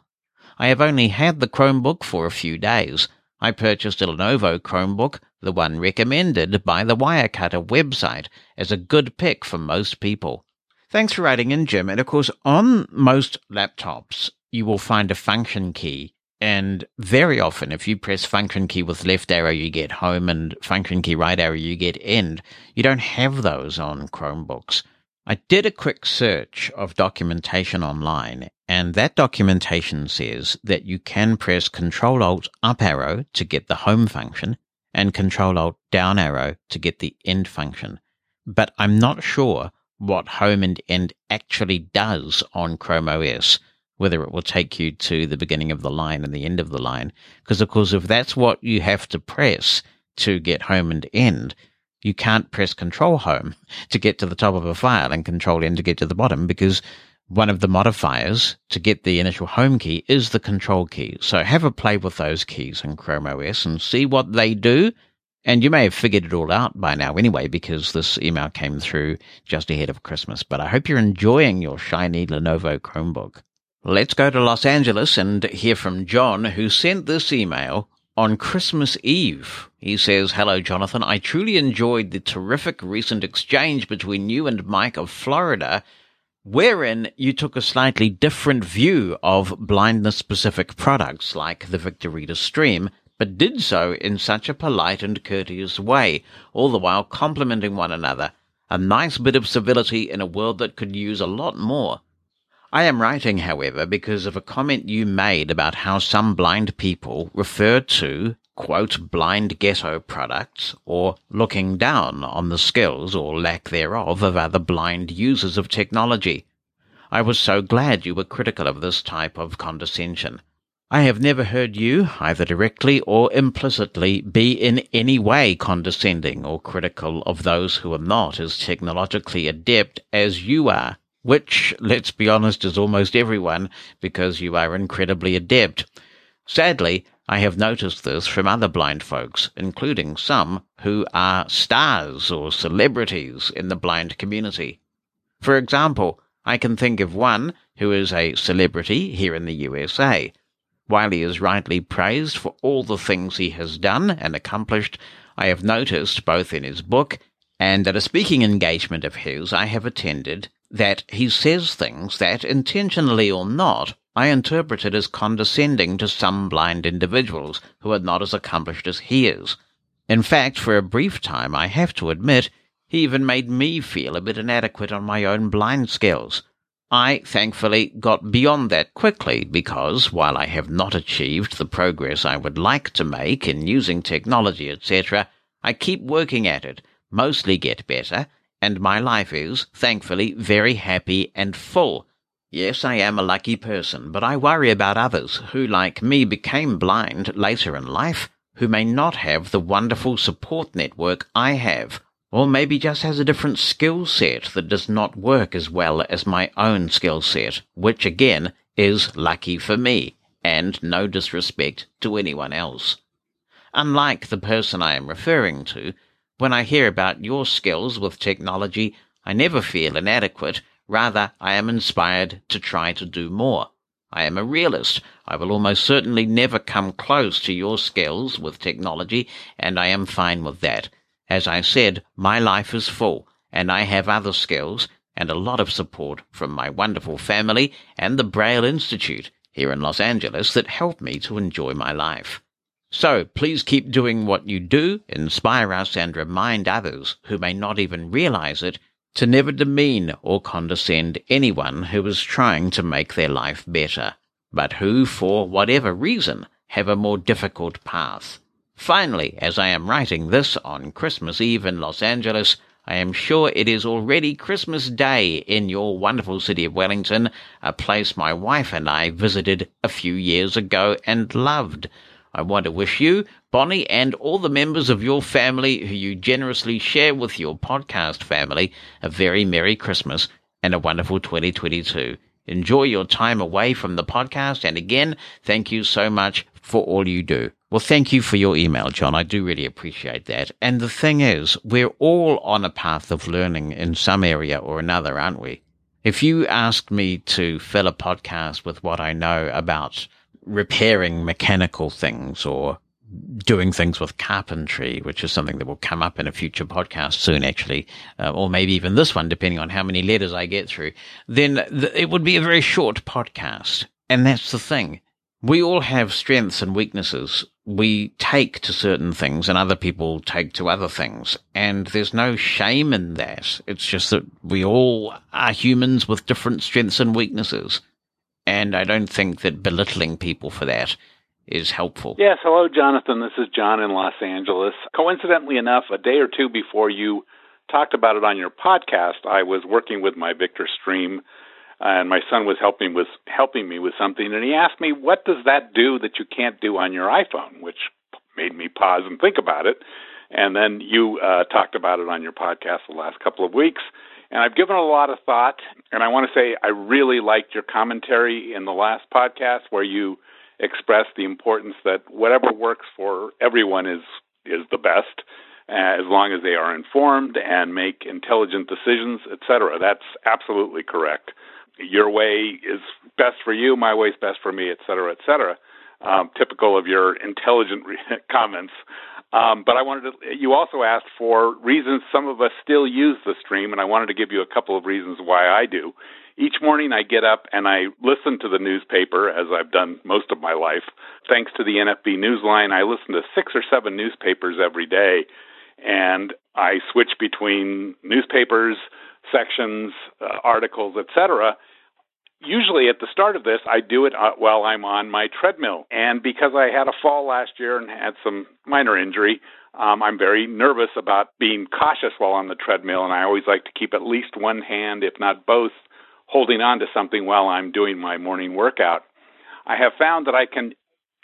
[SPEAKER 1] I have only had the Chromebook for a few days. I purchased a Lenovo Chromebook the one recommended by the Wirecutter website as a good pick for most people. Thanks for writing in, Jim. And of course, on most laptops, you will find a function key. And very often, if you press function key with left arrow, you get home, and function key right arrow, you get end. You don't have those on Chromebooks. I did a quick search of documentation online, and that documentation says that you can press Control Alt up arrow to get the home function, and Control Alt down arrow to get the end function. But I'm not sure what home and end actually does on Chrome OS, whether it will take you to the beginning of the line and the end of the line. Because, of course, if that's what you have to press to get home and end, you can't press Control Home to get to the top of a file and Control End to get to the bottom because one of the modifiers to get the initial home key is the control key. So have a play with those keys in Chrome OS and see what they do. And you may have figured it all out by now anyway, because this email came through just ahead of Christmas. But I hope you're enjoying your shiny Lenovo Chromebook. Let's go to Los Angeles and hear from John, who sent this email on Christmas Eve. He says, Hello, Jonathan. I truly enjoyed the terrific recent exchange between you and Mike of Florida wherein you took a slightly different view of blindness specific products like the Victor Reader Stream, but did so in such a polite and courteous way, all the while complimenting one another. A nice bit of civility in a world that could use a lot more. I am writing, however, because of a comment you made about how some blind people refer to quote, blind ghetto products, or looking down on the skills or lack thereof of other blind users of technology. I was so glad you were critical of this type of condescension. I have never heard you, either directly or implicitly, be in any way condescending or critical of those who are not as technologically adept as you are, which, let's be honest, is almost everyone, because you are incredibly adept. Sadly, I have noticed this from other blind folks, including some who are stars or celebrities in the blind community. For example, I can think of one who is a celebrity here in the USA. While he is rightly praised for all the things he has done and accomplished, I have noticed both in his book and at a speaking engagement of his I have attended that he says things that, intentionally or not, I interpret it as condescending to some blind individuals who are not as accomplished as he is. In fact, for a brief time, I have to admit, he even made me feel a bit inadequate on my own blind skills. I, thankfully, got beyond that quickly because, while I have not achieved the progress I would like to make in using technology, etc., I keep working at it, mostly get better, and my life is, thankfully, very happy and full. Yes, I am a lucky person, but I worry about others who, like me, became blind later in life, who may not have the wonderful support network I have, or maybe just has a different skill set that does not work as well as my own skill set, which again is lucky for me, and no disrespect to anyone else. Unlike the person I am referring to, when I hear about your skills with technology, I never feel inadequate Rather, I am inspired to try to do more. I am a realist. I will almost certainly never come close to your skills with technology, and I am fine with that. As I said, my life is full, and I have other skills and a lot of support from my wonderful family and the Braille Institute here in Los Angeles that help me to enjoy my life. So please keep doing what you do, inspire us and remind others who may not even realize it to never demean or condescend anyone who is trying to make their life better, but who, for whatever reason, have a more difficult path. Finally, as I am writing this on Christmas Eve in Los Angeles, I am sure it is already Christmas Day in your wonderful city of Wellington, a place my wife and I visited a few years ago and loved. I want to wish you, Bonnie, and all the members of your family who you generously share with your podcast family a very Merry Christmas and a wonderful 2022. Enjoy your time away from the podcast. And again, thank you so much for all you do. Well, thank you for your email, John. I do really appreciate that. And the thing is, we're all on a path of learning in some area or another, aren't we? If you asked me to fill a podcast with what I know about repairing mechanical things or doing things with carpentry, which is something that will come up in a future podcast soon, actually, uh, or maybe even this one, depending on how many letters I get through, then th- it would be a very short podcast. And that's the thing. We all have strengths and weaknesses. We take to certain things and other people take to other things. And there's no shame in that. It's just that we all are humans with different strengths and weaknesses. And I don't think that belittling people for that is helpful.
[SPEAKER 13] Yes, hello, Jonathan. This is John in Los Angeles. Coincidentally enough, a day or two before you talked about it on your podcast, I was working with my Victor Stream, and my son was helping with helping me with something, and he asked me, "What does that do that you can't do on your iPhone?" Which made me pause and think about it. And then you uh, talked about it on your podcast the last couple of weeks. And I've given a lot of thought, and I want to say I really liked your commentary in the last podcast where you expressed the importance that whatever works for everyone is is the best, uh, as long as they are informed and make intelligent decisions, etc. That's absolutely correct. Your way is best for you, my way is best for me, etc., etc. Um, typical of your intelligent re- comments. Um, but I wanted to, you also asked for reasons some of us still use the stream, and I wanted to give you a couple of reasons why I do. Each morning I get up and I listen to the newspaper, as I've done most of my life. Thanks to the NFB Newsline, I listen to six or seven newspapers every day, and I switch between newspapers, sections, uh, articles, etc usually at the start of this, I do it uh, while I'm on my treadmill. And because I had a fall last year and had some minor injury, um, I'm very nervous about being cautious while on the treadmill. And I always like to keep at least one hand, if not both, holding on to something while I'm doing my morning workout. I have found that I can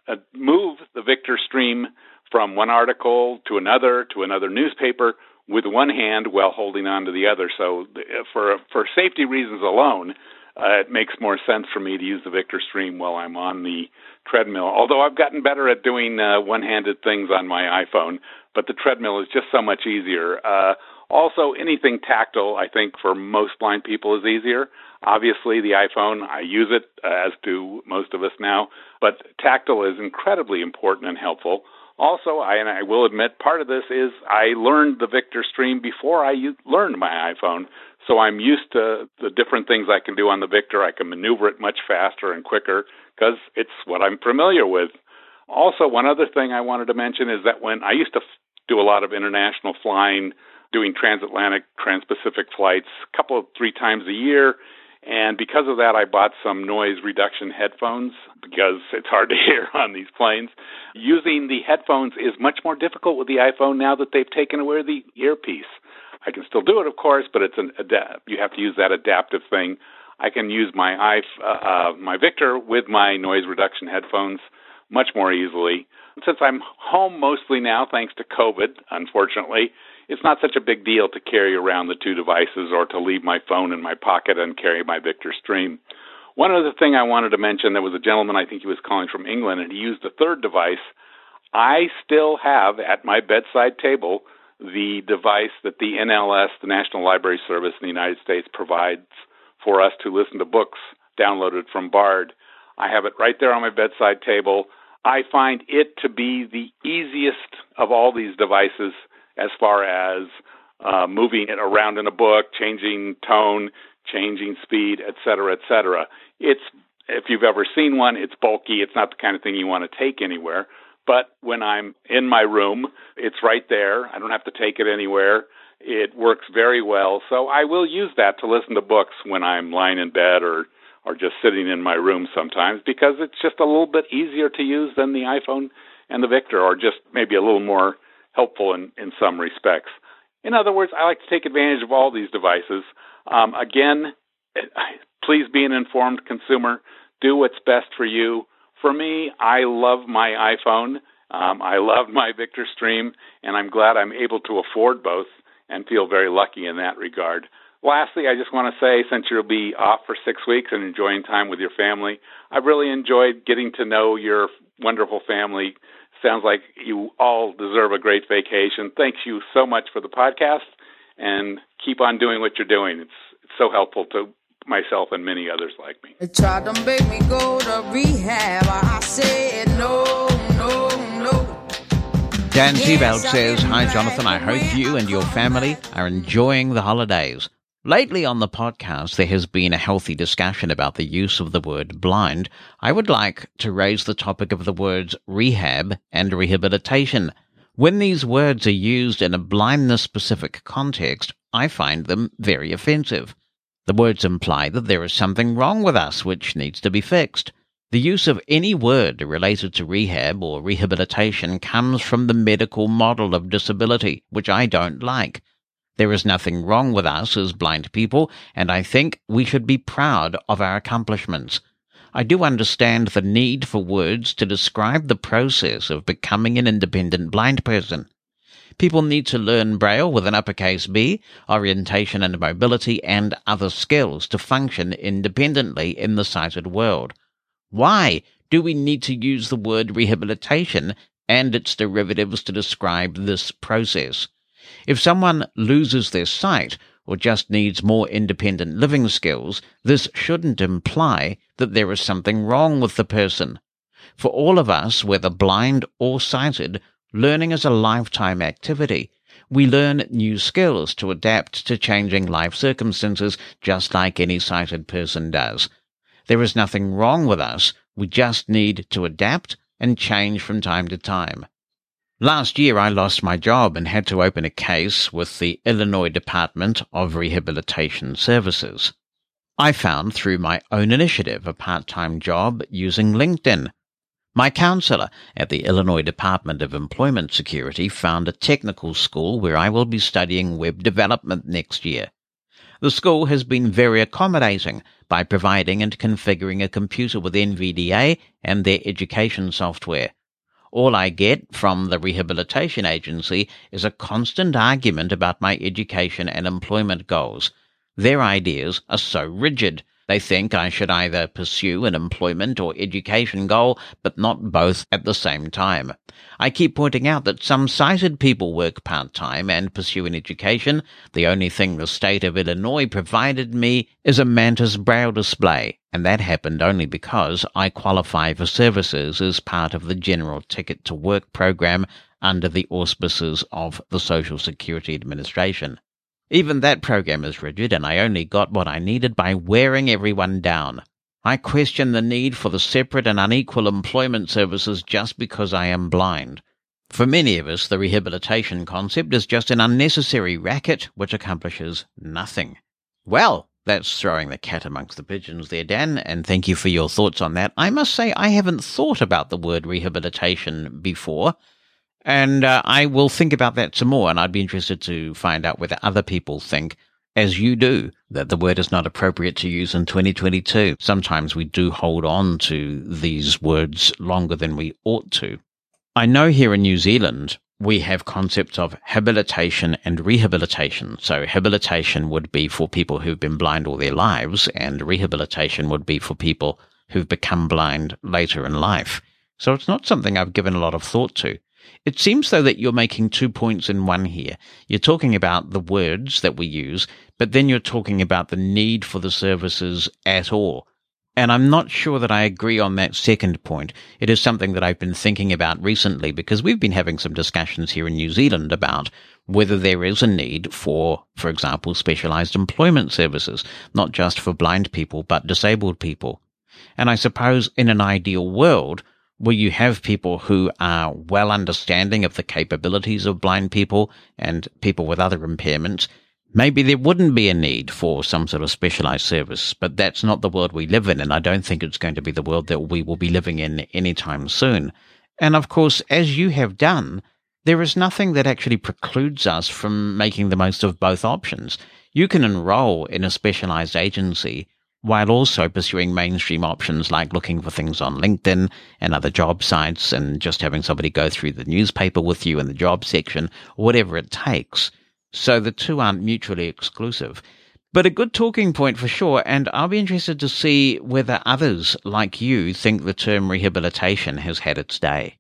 [SPEAKER 13] uh, move the Victor stream from one article to another to another newspaper with one hand while holding on to the other. So, uh, for for safety reasons alone, uh, it makes more sense for me to use the Victor Stream while I'm on the treadmill. Although I've gotten better at doing uh, one-handed things on my iPhone, but the treadmill is just so much easier. Uh, also, anything tactile, I think, for most blind people is easier. Obviously, the iPhone, I use it, uh, as do most of us now, but tactile is incredibly important and helpful. Also, I, and I will admit, part of this is I learned the Victor Stream before I learned my iPhone. So I'm used to the different things I can do on the Victor. I can maneuver it much faster and quicker because it's what I'm familiar with. Also, one other thing I wanted to mention is that when I used to f- do a lot of international flying, doing transatlantic, transpacific flights, a couple of three times a year, and because of that, I bought some noise reduction headphones because it's hard to hear on these planes. Using the headphones is much more difficult with the iPhone now that they've taken away the earpiece. I can still do it, of course, but it's an adapt. You have to use that adaptive thing. I can use my i uh, uh, my Victor with my noise reduction headphones much more easily. Since I'm home mostly now, thanks to COVID, unfortunately, it's not such a big deal to carry around the two devices or to leave my phone in my pocket and carry my Victor Stream. One other thing I wanted to mention there was a gentleman, I think he was calling from England, and he used a third device. I still have at my bedside table the device that the NLS, the National Library Service in the United States, provides for us to listen to books downloaded from Bard. I have it right there on my bedside table. I find it to be the easiest of all these devices as far as uh, moving it around in a book, changing tone, changing speed, et cetera, et cetera. It's if you've ever seen one, it's bulky. It's not the kind of thing you want to take anywhere. But when I'm in my room, it's right there. I don't have to take it anywhere. It works very well. So I will use that to listen to books when I'm lying in bed or or just sitting in my room sometimes because it's just a little bit easier to use than the iPhone and the Victor or just maybe a little more helpful in, in some respects. In other words, I like to take advantage of all these devices. Um, again, please be an informed consumer. Do what's best for you. For me, I love my iPhone. Um, I love my Victor Stream, and I'm glad I'm able to afford both and feel very lucky in that regard. Lastly, I just want to say, since you'll be off for six weeks and enjoying time with your family, I've really enjoyed getting to know your wonderful family. Sounds like you all deserve a great vacation. Thanks you so much for the podcast, and keep on doing what you're doing. It's, it's so helpful to myself and many others like me.
[SPEAKER 14] They tried to make me go to rehab. I said no, no, no.
[SPEAKER 1] Dan Seaveld says, Hi, Jonathan. I hope you and your family are enjoying the holidays. Lately on the podcast, there has been a healthy discussion about the use of the word blind. I would like to raise the topic of the words rehab and rehabilitation. When these words are used in a blindness specific context, I find them very offensive. The words imply that there is something wrong with us which needs to be fixed. The use of any word related to rehab or rehabilitation comes from the medical model of disability, which I don't like. There is nothing wrong with us as blind people, and I think we should be proud of our accomplishments. I do understand the need for words to describe the process of becoming an independent blind person. People need to learn Braille with an uppercase B, orientation and mobility, and other skills to function independently in the sighted world. Why do we need to use the word rehabilitation and its derivatives to describe this process? If someone loses their sight or just needs more independent living skills, this shouldn't imply that there is something wrong with the person. For all of us, whether blind or sighted, Learning is a lifetime activity. We learn new skills to adapt to changing life circumstances just like any sighted person does. There is nothing wrong with us. We just need to adapt and change from time to time. Last year, I lost my job and had to open a case with the Illinois Department of Rehabilitation Services. I found through my own initiative a part-time job using LinkedIn. My counselor at the Illinois Department of Employment Security found a technical school where I will be studying web development next year. The school has been very accommodating by providing and configuring a computer with NVDA and their education software. All I get from the rehabilitation agency is a constant argument about my education and employment goals. Their ideas are so rigid. They think I should either pursue an employment or education goal, but not both at the same time. I keep pointing out that some sighted people work part time and pursue an education. The only thing the state of Illinois provided me is a Mantis Braille display, and that happened only because I qualify for services as part of the General Ticket to Work program under the auspices of the Social Security Administration. Even that program is rigid, and I only got what I needed by wearing everyone down. I question the need for the separate and unequal employment services just because I am blind. For many of us, the rehabilitation concept is just an unnecessary racket which accomplishes nothing. Well, that's throwing the cat amongst the pigeons there, Dan, and thank you for your thoughts on that. I must say, I haven't thought about the word rehabilitation before. And uh, I will think about that some more, and I'd be interested to find out whether other people think, as you do, that the word is not appropriate to use in 2022. Sometimes we do hold on to these words longer than we ought to. I know here in New Zealand, we have concepts of habilitation and rehabilitation. So habilitation would be for people who've been blind all their lives, and rehabilitation would be for people who've become blind later in life. So it's not something I've given a lot of thought to. It seems though that you're making two points in one here. You're talking about the words that we use, but then you're talking about the need for the services at all. And I'm not sure that I agree on that second point. It is something that I've been thinking about recently because we've been having some discussions here in New Zealand about whether there is a need for, for example, specialized employment services, not just for blind people, but disabled people. And I suppose in an ideal world, where you have people who are well understanding of the capabilities of blind people and people with other impairments, maybe there wouldn't be a need for some sort of specialized service, but that's not the world we live in, and I don't think it's going to be the world that we will be living in anytime soon. And of course, as you have done, there is nothing that actually precludes us from making the most of both options. You can enroll in a specialized agency while also pursuing mainstream options like looking for things on LinkedIn and other job sites and just having somebody go through the newspaper with you in the job section, whatever it takes. So the two aren't mutually exclusive. But a good talking point for sure, and I'll be interested to see whether others like you think the term rehabilitation has had its day.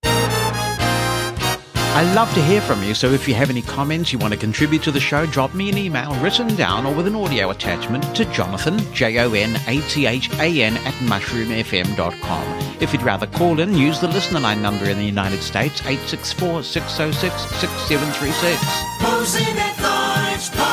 [SPEAKER 1] I love to hear from you, so if you have any comments you want to contribute to the show, drop me an email written down or with an audio attachment to Jonathan, J-O-N-A-T-H-A-N at mushroomfm.com. If you'd rather call in, use the listener line number in the United States, 864-606-6736.
[SPEAKER 2] Mosen at Large Podcast.